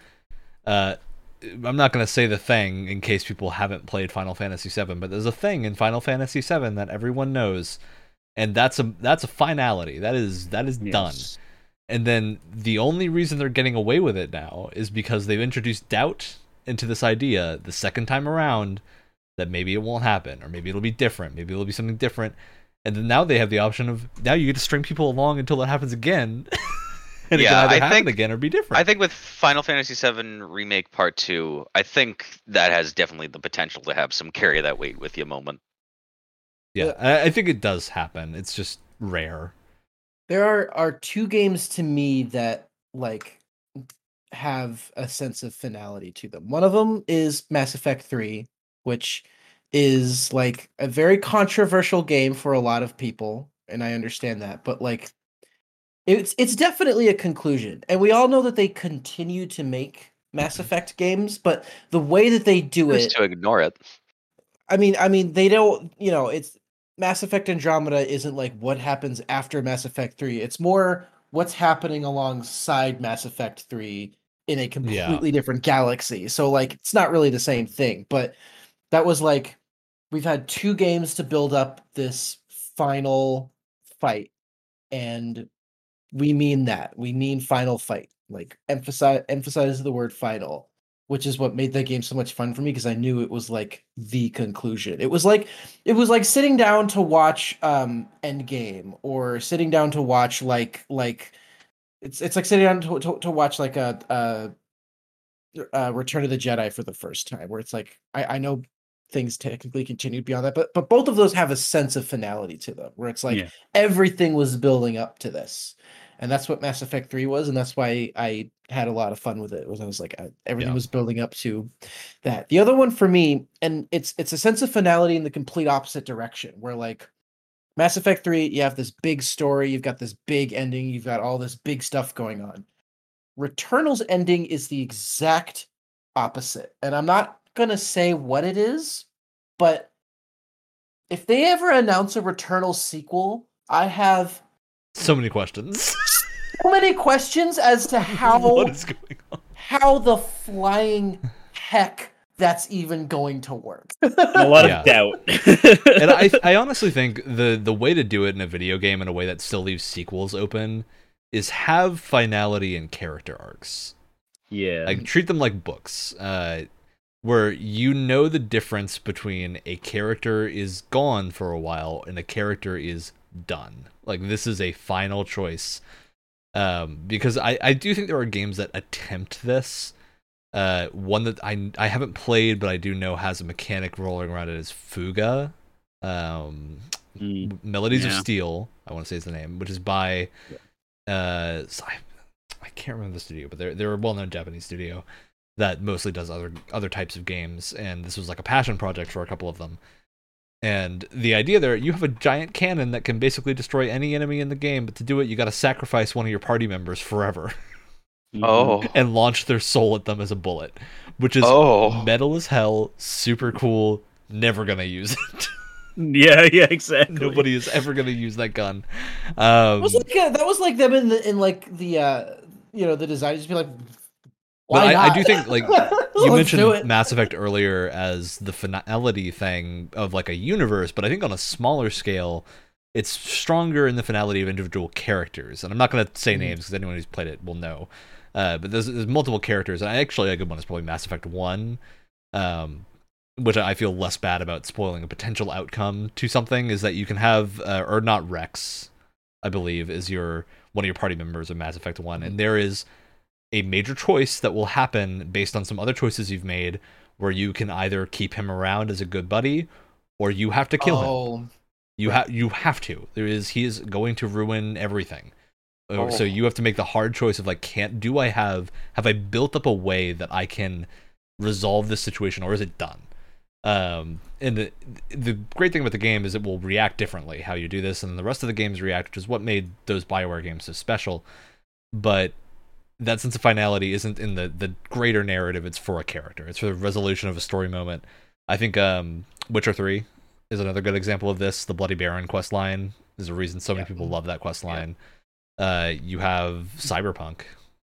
Uh, I'm not going to say the thing in case people haven't played Final Fantasy VII, but there's a thing in Final Fantasy VII that everyone knows, and that's a that's a finality. That is that is done. And then the only reason they're getting away with it now is because they've introduced doubt into this idea the second time around that maybe it won't happen or maybe it'll be different, maybe it'll be something different. And then now they have the option of now you get to string people along until it happens again. and Yeah, it can either I happen think- again or be different. I think with Final Fantasy VII Remake Part 2, I think that has definitely the potential to have some carry that weight with you moment. yeah, I, I think it does happen. It's just rare. There are are two games to me that like have a sense of finality to them. One of them is Mass Effect 3, which is like a very controversial game for a lot of people, and I understand that, but like it's it's definitely a conclusion. And we all know that they continue to make Mass mm-hmm. Effect games, but the way that they do Choose it to ignore it. I mean, I mean, they don't. You know, it's Mass Effect Andromeda isn't like what happens after Mass Effect Three. It's more what's happening alongside Mass Effect Three in a completely different galaxy. So like, it's not really the same thing. But that was like, we've had two games to build up this final fight, and we mean that. We mean final fight. Like emphasize emphasize the word final which is what made that game so much fun for me because I knew it was like the conclusion. It was like it was like sitting down to watch um Endgame or sitting down to watch like like it's it's like sitting down to to, to watch like a, a uh Return of the Jedi for the first time where it's like I I know things technically continued beyond that but but both of those have a sense of finality to them where it's like Yeah. everything was building up to this and that's what Mass Effect 3 was and that's why I had a lot of fun with it was I was like I, everything Yeah. was building up to that the other one for me and it's it's a sense of finality in the complete opposite direction where like Mass Effect 3 you have this big story you've got this big ending you've got all this big stuff going on Returnal's ending is the exact opposite and I'm not going to say what it is but if they ever announce a Returnal sequel I have So many questions. so many questions as to how what is going on? how the flying heck that's even going to work. a lot Yeah. of doubt. and I, I honestly think the the way to do it in a video game in a way that still leaves sequels open is have finality and character arcs. yeah. Like treat them like books. Uh, where you know the difference between a character is gone for a while and a character is done. Like this is a final choice. Um, because I, I do think there are games that attempt this. Uh, one that I I haven't played, but I do know has a mechanic rolling around it is Fuga. Um, Mm. Melodies of Steel, I want to say is the name, which is by uh I, I can't remember the studio, but they're they're a well-known Japanese studio that mostly does other other types of games and this was like a passion project for a couple of them. And the idea there, you have a giant cannon that can basically destroy any enemy in the game, but to do it you got to sacrifice one of your party members forever. Oh. and launch their soul at them as a bullet, which is Oh. metal as hell, super cool, never going to use it. yeah, yeah, exactly. Nobody is ever going to use that gun. That Um, was like uh, that was like them in the in like the uh you know the design just be like. But Why I- I do think, like, you mentioned. Mass Effect earlier as the finality thing of like a universe, but I think on a smaller scale, it's stronger in the finality of individual characters. And I'm not going to say Mhm. names because anyone who's played it will know. Uh, but there's, there's multiple characters, and actually a good one is probably Mass Effect One, um, which I feel less bad about spoiling a potential outcome to something. Is that you can have, uh, Urdnot Wrex, I believe, is your one of your party members of Mass Effect One, and there is a major choice that will happen based on some other choices you've made, where you can either keep him around as a good buddy, or you have to kill him. oh, You have you have to. There is he is going to ruin everything. Uh, So Oh. you have to make the hard choice of like, can't do I have have I built up a way that I can resolve this situation, or is it done? Um, and the the great thing about the game is it will react differently how you do this, and the rest of the games react, which is what made those Bioware games so special. But that sense of finality isn't in the the greater narrative; it's for a character. It's for the resolution of a story moment. I think um, Witcher Three is another good example of this. The Bloody Baron quest line is a reason so many Yeah. people love that quest line. Uh, you have Cyberpunk,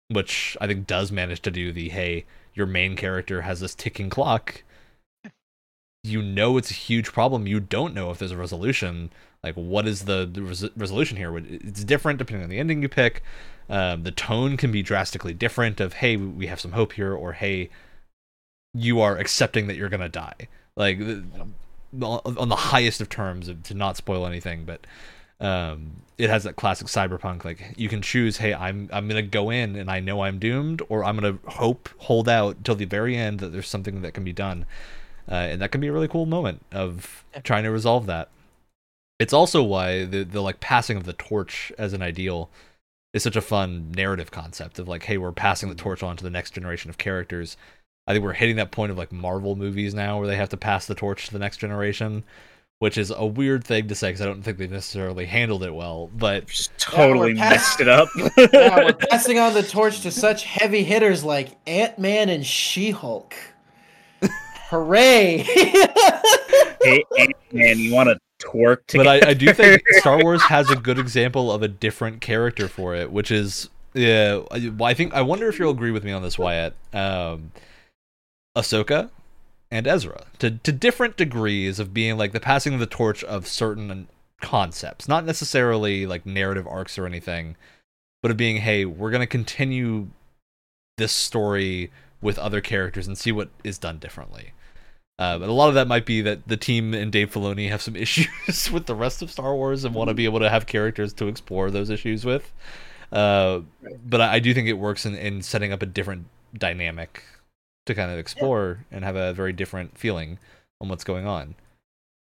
which I think does manage to do the hey, your main character has this ticking clock. You know it's a huge problem. You don't know if there's a resolution. Like, what is the, res- resolution here? It's different depending on the ending you pick. Um, the tone can be drastically different. Of hey, we have some hope here, or hey, you are accepting that you're gonna die. Like on the highest of terms, to not spoil anything, but um, it has that classic cyberpunk. Like you can choose, hey, I'm I'm gonna go in and I know I'm doomed, or I'm gonna hope, hold out till the very end that there's something that can be done, uh, and that can be a really cool moment of trying to resolve that. It's also why the the like passing of the torch as an ideal is such a fun narrative concept of like, hey, we're passing the torch on to the next generation of characters. I think we're hitting that point of like Marvel movies now where they have to pass the torch to the next generation, which is a weird thing to say because I don't think they necessarily handled it well. But Just totally Yeah, we're messed it up. yeah, we're passing on the torch to such heavy hitters like Ant Man and She Hulk. Hooray! hey, man, you want to twerk but together? I, I do think Star Wars has a good example of a different character for it, which is yeah. I, I think I wonder if you'll agree with me on this, Wyatt. Um, Ahsoka and Ezra to to different degrees of being like the passing of the torch of certain concepts, not necessarily like narrative arcs or anything, but of being hey, we're gonna continue this story with other characters and see what is done differently. Uh, but a lot of that might be that the team and Dave Filoni have some issues with the rest of Star Wars and want to be able to have characters to explore those issues with. Uh, but I, I do think it works in, in setting up a different dynamic to kind of explore and have a very different feeling on what's going on.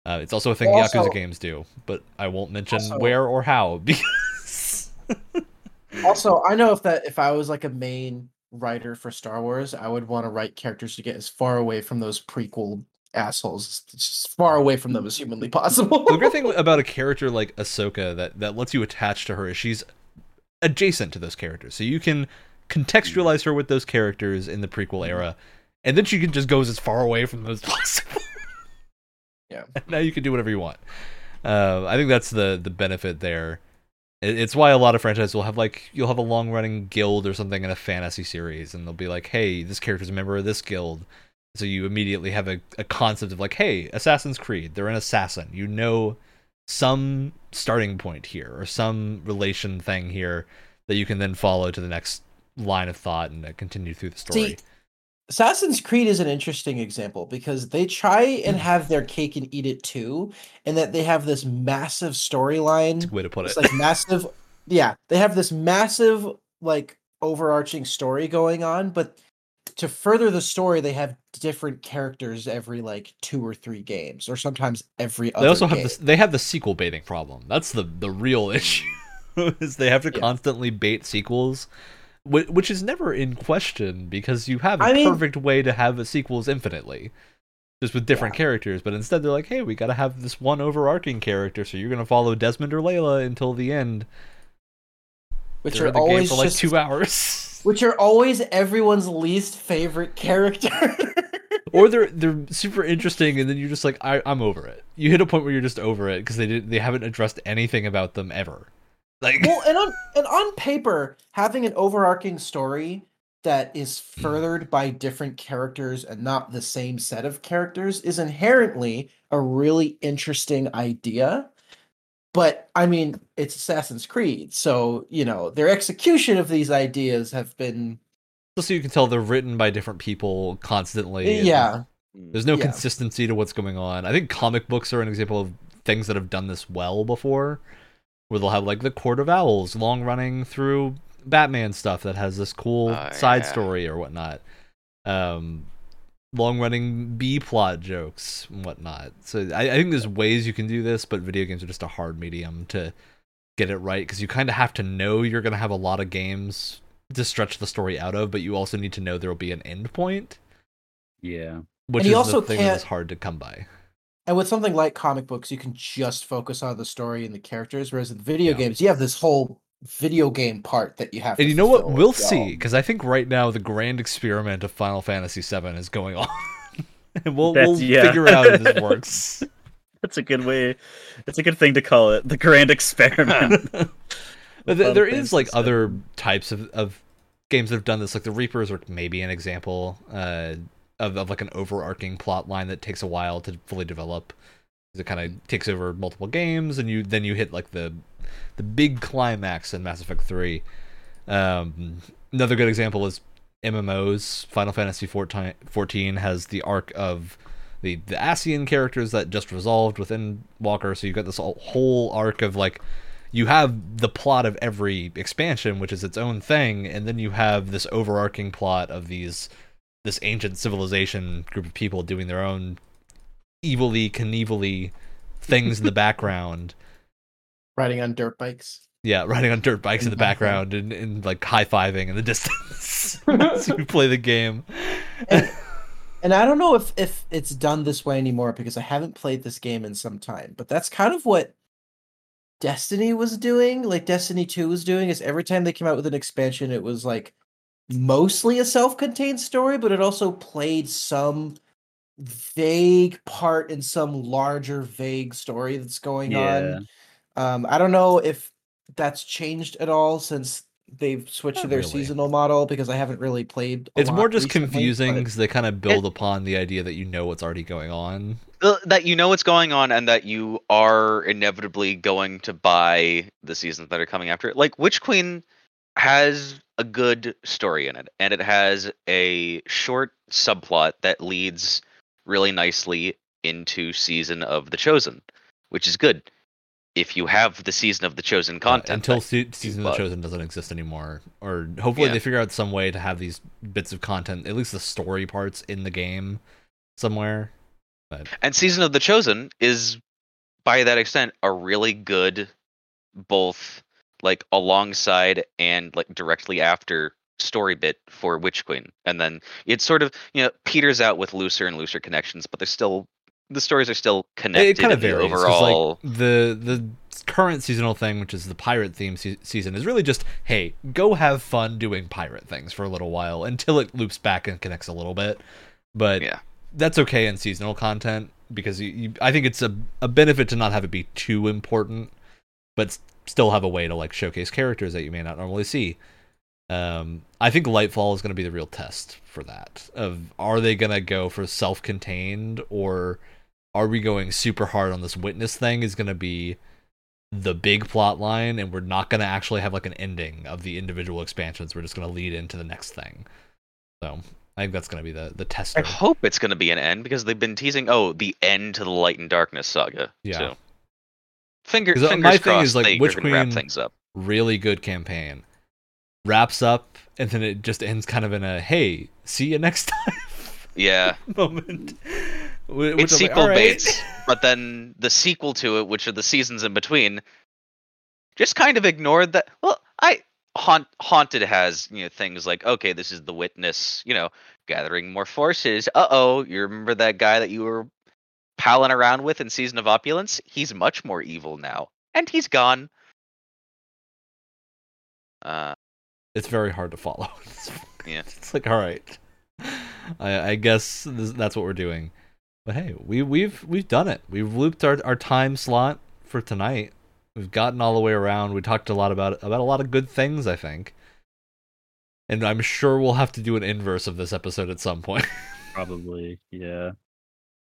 Uh, it's also a thing Well, Yakuza games do, but I won't mention Also- where or how because also, I know if that if I was like a main writer for Star Wars, I would want to write characters to get as far away from those prequel assholes, as far away from them as humanly possible. the great thing about a character like Ahsoka that that lets you attach to her is she's adjacent to those characters, so you can contextualize her with those characters in the prequel era, and then she can just goes as far away from as possible. Yeah. And now you can do whatever you want. Uh, I think that's the the benefit there. It- It's why a lot of franchises will have like you'll have a long running guild or something in a fantasy series, and they'll be like, "Hey, this character's a member of this guild." So you immediately have a, a concept of like, "Hey, Assassin's Creed, they're an assassin." You know some starting point here or some relation thing here that you can then follow to the next line of thought and uh, continue through the story. See, Assassin's Creed is an interesting example because they try and hmm. have their cake and eat it too, and that they have this massive storyline. Way to put It's it. like massive, yeah. They have this massive, like overarching story going on, but to further the story, they have different characters every like two or three games, or sometimes every. they also have this. They have the sequel baiting problem. That's the the real issue. is they have to Yeah. constantly bait sequels, which is never in question because you have a I mean- perfect way to have a sequels infinitely, just with different characters. But instead, they're like, hey, we got to have this one overarching character, so you're gonna follow Desmond or Layla until the end. which are always for like just, two hours. which are always everyone's least favorite character. or they're they're super interesting, and then you're just like, I, I'm over it. You hit a point where you're just over it because they did they haven't addressed anything about them ever. Like, well, and on and on paper, having an overarching story that is furthered by different characters and not the same set of characters is inherently a really interesting idea. But I mean, it's Assassin's Creed, so you know their execution of these ideas have been so you can tell they're written by different people constantly. Eh, yeah. There's no Yeah. consistency to what's going on. I think comic books are an example of things that have done this well before, where they'll have like the Court of Owls long running through Batman stuff that has this cool Oh, side yeah. story or whatnot. Um, long running B plot jokes and whatnot. So I, I think there's ways you can do this, but video games are just a hard medium to get it right because you kind of have to know you're going to have a lot of games to stretch the story out of, but you also need to know there will be an end point Yeah. which you is also the thing that's hard to come by. And with something like comic books, you can just focus on the story and the characters, whereas in video Yeah. games, you have this whole video game part that you have. And to you know what? We'll as well. see, because I think right now the grand experiment of Final Fantasy VII is going on, and we'll we'll yeah. figure out if this works. That's a good way. That's a good thing to call it. The grand experiment. but th- there is like VII. other types of, of games that have done this, like the Reapers are maybe an example uh, of of like an overarching plot line that takes a while to fully develop. It kind of takes over multiple games, and you then you hit like the the big climax in Mass Effect Three. Um, another good example is MMOs. Final Fantasy 14, 14 has the arc of the the Ascian characters that just resolved with Endwalker. So you've got this whole arc of like you have the plot of every expansion, which is its own thing, and then you have this overarching plot of these this ancient civilization group of people doing their own evilly Knievelly things in the background. riding on dirt bikes. Yeah, riding on dirt bikes in the background. and, and like high fiving in the distance as you play the game. And, and I don't know if if it's done this way anymore because I haven't played this game in some time. But that's kind of what Destiny was doing. Like Destiny Two was doing. Is every time they came out with an expansion, it was like mostly a self-contained story, but it also played some vague part in some larger vague story that's going Yeah. on. Um, I don't know if that's changed at all since they've switched to their really. seasonal model because I haven't really played. a It's more just recently, confusing because they kind of build upon the idea that you know what's already going on. That you know what's going on and that you are inevitably going to buy the seasons that are coming after it. Like Witch Queen has a good story in it, and it has a short subplot that leads really nicely into season of the Chosen, which is good. If you have the season of the Chosen Uh, content, until se- season of the chosen doesn't exist anymore, or hopefully Yeah. they figure out some way to have these bits of content, at least the story parts, in the game somewhere. But And Season of the Chosen is, by that extent, a really good, both like alongside and like directly after story bit for Witch Queen. And then it sort of you know peters out with looser and looser connections, but they're still the stories are still connected. it kind of varies. overall. like the the current seasonal thing, which is the pirate theme se- season, is really just hey, go have fun doing pirate things for a little while until it loops back and connects a little bit. But Yeah. that's okay in seasonal content because you, you, I think it's a a benefit to not have it be too important, but still have a way to like showcase characters that you may not normally see. Um, I think Lightfall is going to be the real test for that. Of are they going to go for self-contained or are we going super hard on this witness thing? Is going to be the big plot line, and we're not going to actually have like an ending of the individual expansions. We're just going to lead into the next thing. So I think that's gonna be the the test. I hope it's going to be an end because they've been teasing. Oh, the end to the Light and Darkness saga. Yeah. So, finger, fingers my thing is, like, Witch Queen- things up. Really good campaign. Wraps up and then it just ends kind of in a hey, see you next time Yeah, moment. Which it's like, sequel "All right." baits, but then the sequel to it, which are the seasons in between, just kind of ignored that. Well, I haunt haunted has you know things like okay, this is the witness, you know, gathering more forces. Uh oh, you remember that guy that you were palling around with in Season of Opulence? He's much more evil now, and he's gone. Uh, It's very hard to follow. Yeah. It's like, all right. I, I guess this, that's what we're doing. But hey, we we've we've done it. We've looped our, our time slot for tonight. We've gotten all the way around. We talked a lot about about a lot of good things, I think. And I'm sure we'll have to do an inverse of this episode at some point. Probably, yeah.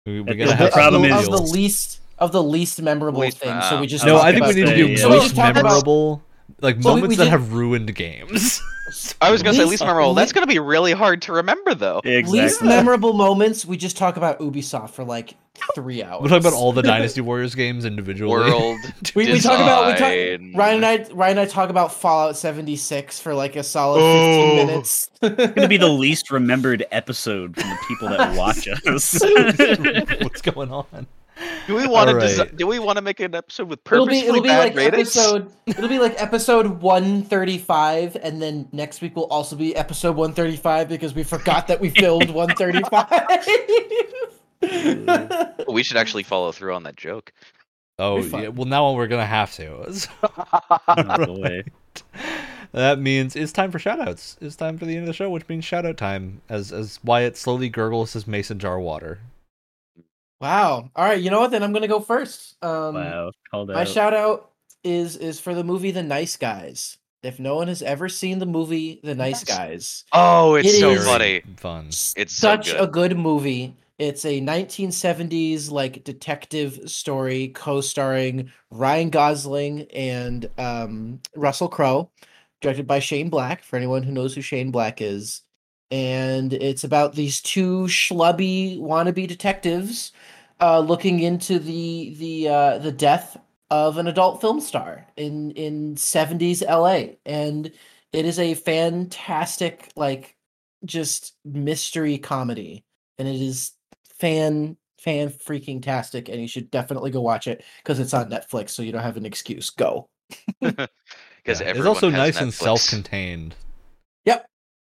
We, we The gotta bit- have the problem some is- of the least of the least memorable Least- things. so we uh, just No, I think we need to do. So we most just talk about- memorable, like So we- moments we that did- have ruined games. I was gonna say Least- least memorable. That's gonna be really hard to remember though. Exactly. least memorable moments. We just talk about Ubisoft for like three hours. We talk about all the Dynasty Warriors games individually. World. We, we talk about we talk, Ryan and I Ryan and I talk about Fallout 76 for like a solid 15 Oh. minutes. It's gonna be the least remembered episode from the people that watch us. What's going on? Do we want to Alright. desi- do we want to make an episode with it'll purposely be it'll be bad like ratings? episode it'll be like episode 135 and then next week will also be episode 135 because we forgot that we filmed 135. We should actually follow through on that joke. Oh, yeah. Well, now we're gonna have to. Boy. that means it's time for shoutouts. It's time for the end of the show, which means shoutout time. As as Wyatt slowly gurgles his mason jar water. Wow. All right, you know what? Then I'm going to go first. Um Wow, called My out. shout out is is for the movie The Nice Guys. If no one has ever seen the movie The Nice Guys, Oh, it's It so is- funny. Fun. It's so such good. a good movie. It's a 1970s like detective story co-starring Ryan Gosling and um, Russell Crowe, directed by Shane Black. For anyone who knows who Shane Black is, and it's about these two schlubby wannabe detectives uh, looking into the the uh, the death of an adult film star in in 70s LA, and it is a fantastic like just mystery comedy and it is fan fan freaking tastic and you should definitely go watch it because it's on netflix so you don't have an excuse go Because Yeah. It's also nice and self-contained. Yep.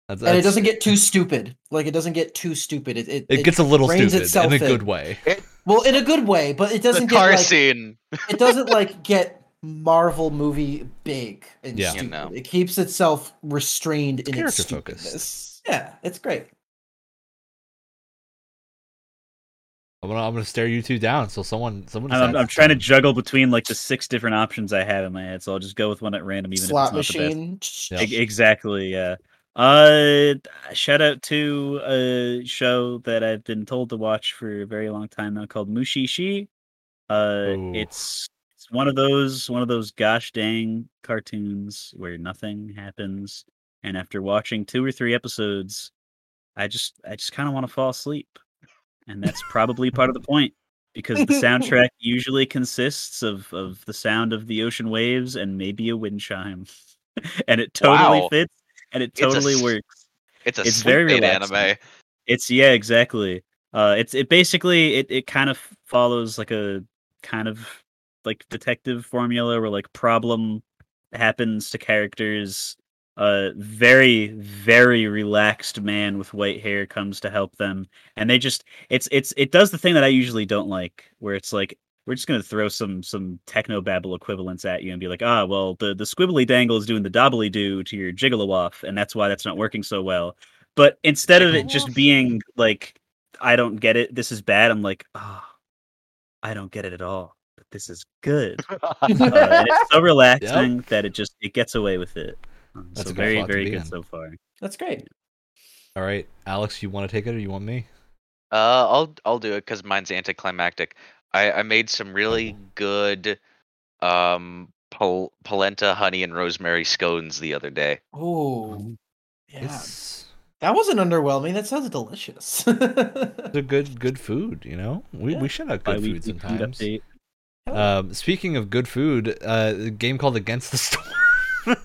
That's, and it doesn't get too stupid like it doesn't get too stupid it, it, It gets a little reins stupid itself in a in. good way. well in a good way but it doesn't get car like scene. it doesn't like get marvel movie big and Yeah. stupid. You know. it keeps itself restrained in its character focused. yeah it's great I'm gonna I'm gonna stare you two down. So someone someone. I'm, I'm trying to juggle between like the six different options I have in my head, so I'll just go with one at random, even slot if it's not the best. machine Yep. E- Exactly, yeah. Uh, shout out to a show that I've been told to watch for a very long time now called Mushishi. Uh, Ooh. it's it's one of those one of those gosh dang cartoons where nothing happens, and after watching two or three episodes, I just I just kind of want to fall asleep, and that's probably part of the point because the soundtrack usually consists of of the sound of the ocean waves and maybe a wind chime, and it totally Wow. fits and it It's a totally works. It's a It's very relaxing. anime. It's yeah, exactly. Uh, it's it basically it it kind of follows like a kind of like detective formula where like problem happens to characters. A very very relaxed man with white hair comes to help them, and they just it's it's it does the thing that I usually don't like, where it's like we're just gonna throw some some techno babble equivalents at you and be like, ah, well the the squibbly dangle is doing the dobbly do to your jigglywoff, and that's why that's not working so well. But instead of it just being like, I don't get it, this is bad, I'm like, ah, I don't get it at all, but this is good. Uh, and it's so relaxing that it just it gets away with it. Um, That's so a very very good in. so far. that's great All right, Alex, you want to take it or you want me? Uh, I'll I'll do it because mine's anticlimactic. I I made some really Oh. good, um, pol- polenta, honey, and rosemary scones the other day. oh yeah That wasn't underwhelming. That sounds delicious. They're good good food, you know? We Yeah. we should have good Bi-weekly food food sometimes. update. Um, speaking of good food, uh, a game called Against the Storm.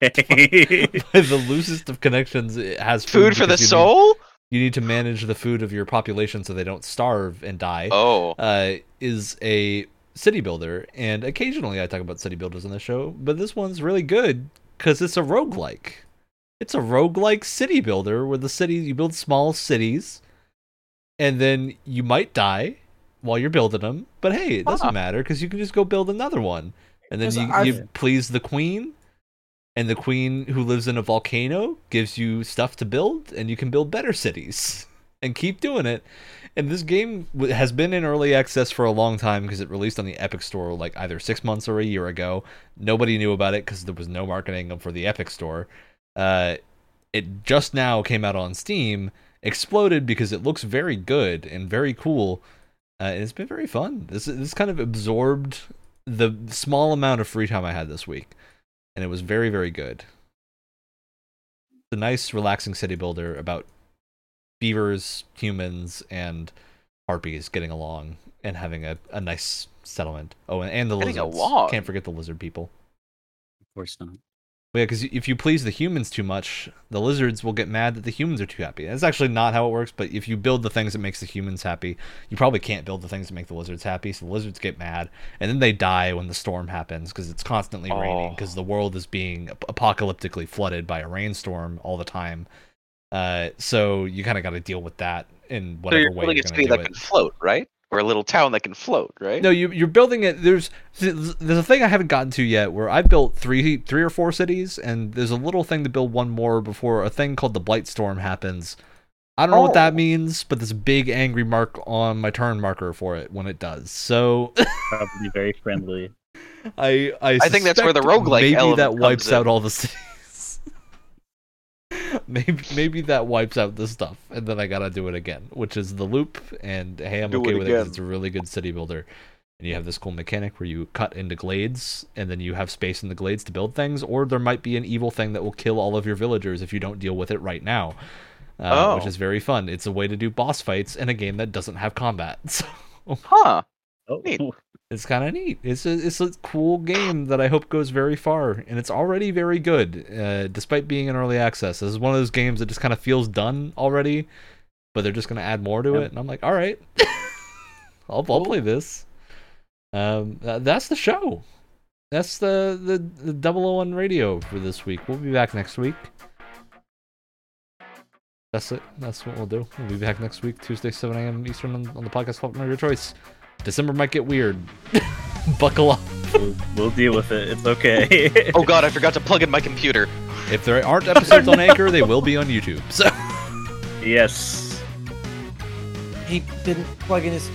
By the loosest of connections, it has Food for the because you soul? You need to manage the food of your population so they don't starve and die. Oh. Uh, is a city builder, and occasionally I talk about city builders on the show, but this one's really good because it's a roguelike. It's a roguelike city builder where the city you build small cities, and then you might die while you're building them. But hey, it doesn't Huh. matter because you can just go build another one, and then you, you please the queen, and the queen who lives in a volcano gives you stuff to build, and you can build better cities and keep doing it. And this game has been in early access for a long time because it released on the Epic Store like either six months or a year ago. Nobody knew about it because there was no marketing for the Epic Store. Uh, it just now came out on Steam, exploded because it looks very good and very cool. Uh, and it's been very fun. This this kind of absorbed the small amount of free time I had this week, and it was very very good. It's a nice, relaxing city builder about beavers, humans, and harpies getting along and having a, a nice settlement. Oh, and, and the Getting lizards. along. Can't forget the lizard people. Of course not. Well, yeah, because if you please the humans too much, the lizards will get mad that the humans are too happy. That's actually not how it works. But if you build the things that makes the humans happy, you probably can't build the things that make the lizards happy. So the lizards get mad, and then they die when the storm happens because it's constantly raining Oh. because the world is being apocalyptically flooded by a rainstorm all the time. Uh, so you kind of got to deal with that in So whatever you're way you're going to do that it. can float, right? Or a little town that can float, right? No, you you're building it. There's there's a thing I haven't gotten to yet where I've built three three or four cities, and there's a little thing to build one more before a thing called the Blight Storm happens. I don't know what that Oh. means, but there's a big angry mark on my turn marker for it when it does. So Probably very friendly. I I, I think that's where the suspect roguelike maybe element that comes wipes out in. all the cities. maybe maybe that wipes out the stuff, and then I gotta do it again, which is the loop. And hey, I'm Do okay it with it 'cause again. it's a really good city builder. And you have this cool mechanic where you cut into glades, and then you have space in the glades to build things, or there might be an evil thing that will kill all of your villagers if you don't deal with it right now. Uh, Which Oh. is very fun. It's a way to do boss fights in a game that doesn't have combat. So Huh. Oh, Neat. it's kind of neat. It's a it's a cool game that I hope goes very far, and it's already very good, uh, despite being in early access. This is one of those games that just kind of feels done already, but they're just gonna add more to Yeah. it, and I'm like, all right, I'll I'll play this. Um, tha- that's the show. That's the the the 001 radio for this week. We'll be back next week. That's it. That's what we'll do. We'll be back next week, Tuesday, 7 a.m. Eastern on, on the podcast platform of your choice. December might get weird. Buckle up. we'll, we'll deal with it. It's okay. Oh god, I forgot to plug in my computer. If there aren't episodes on Anchor, they will be on YouTube. So yes. he didn't plug in his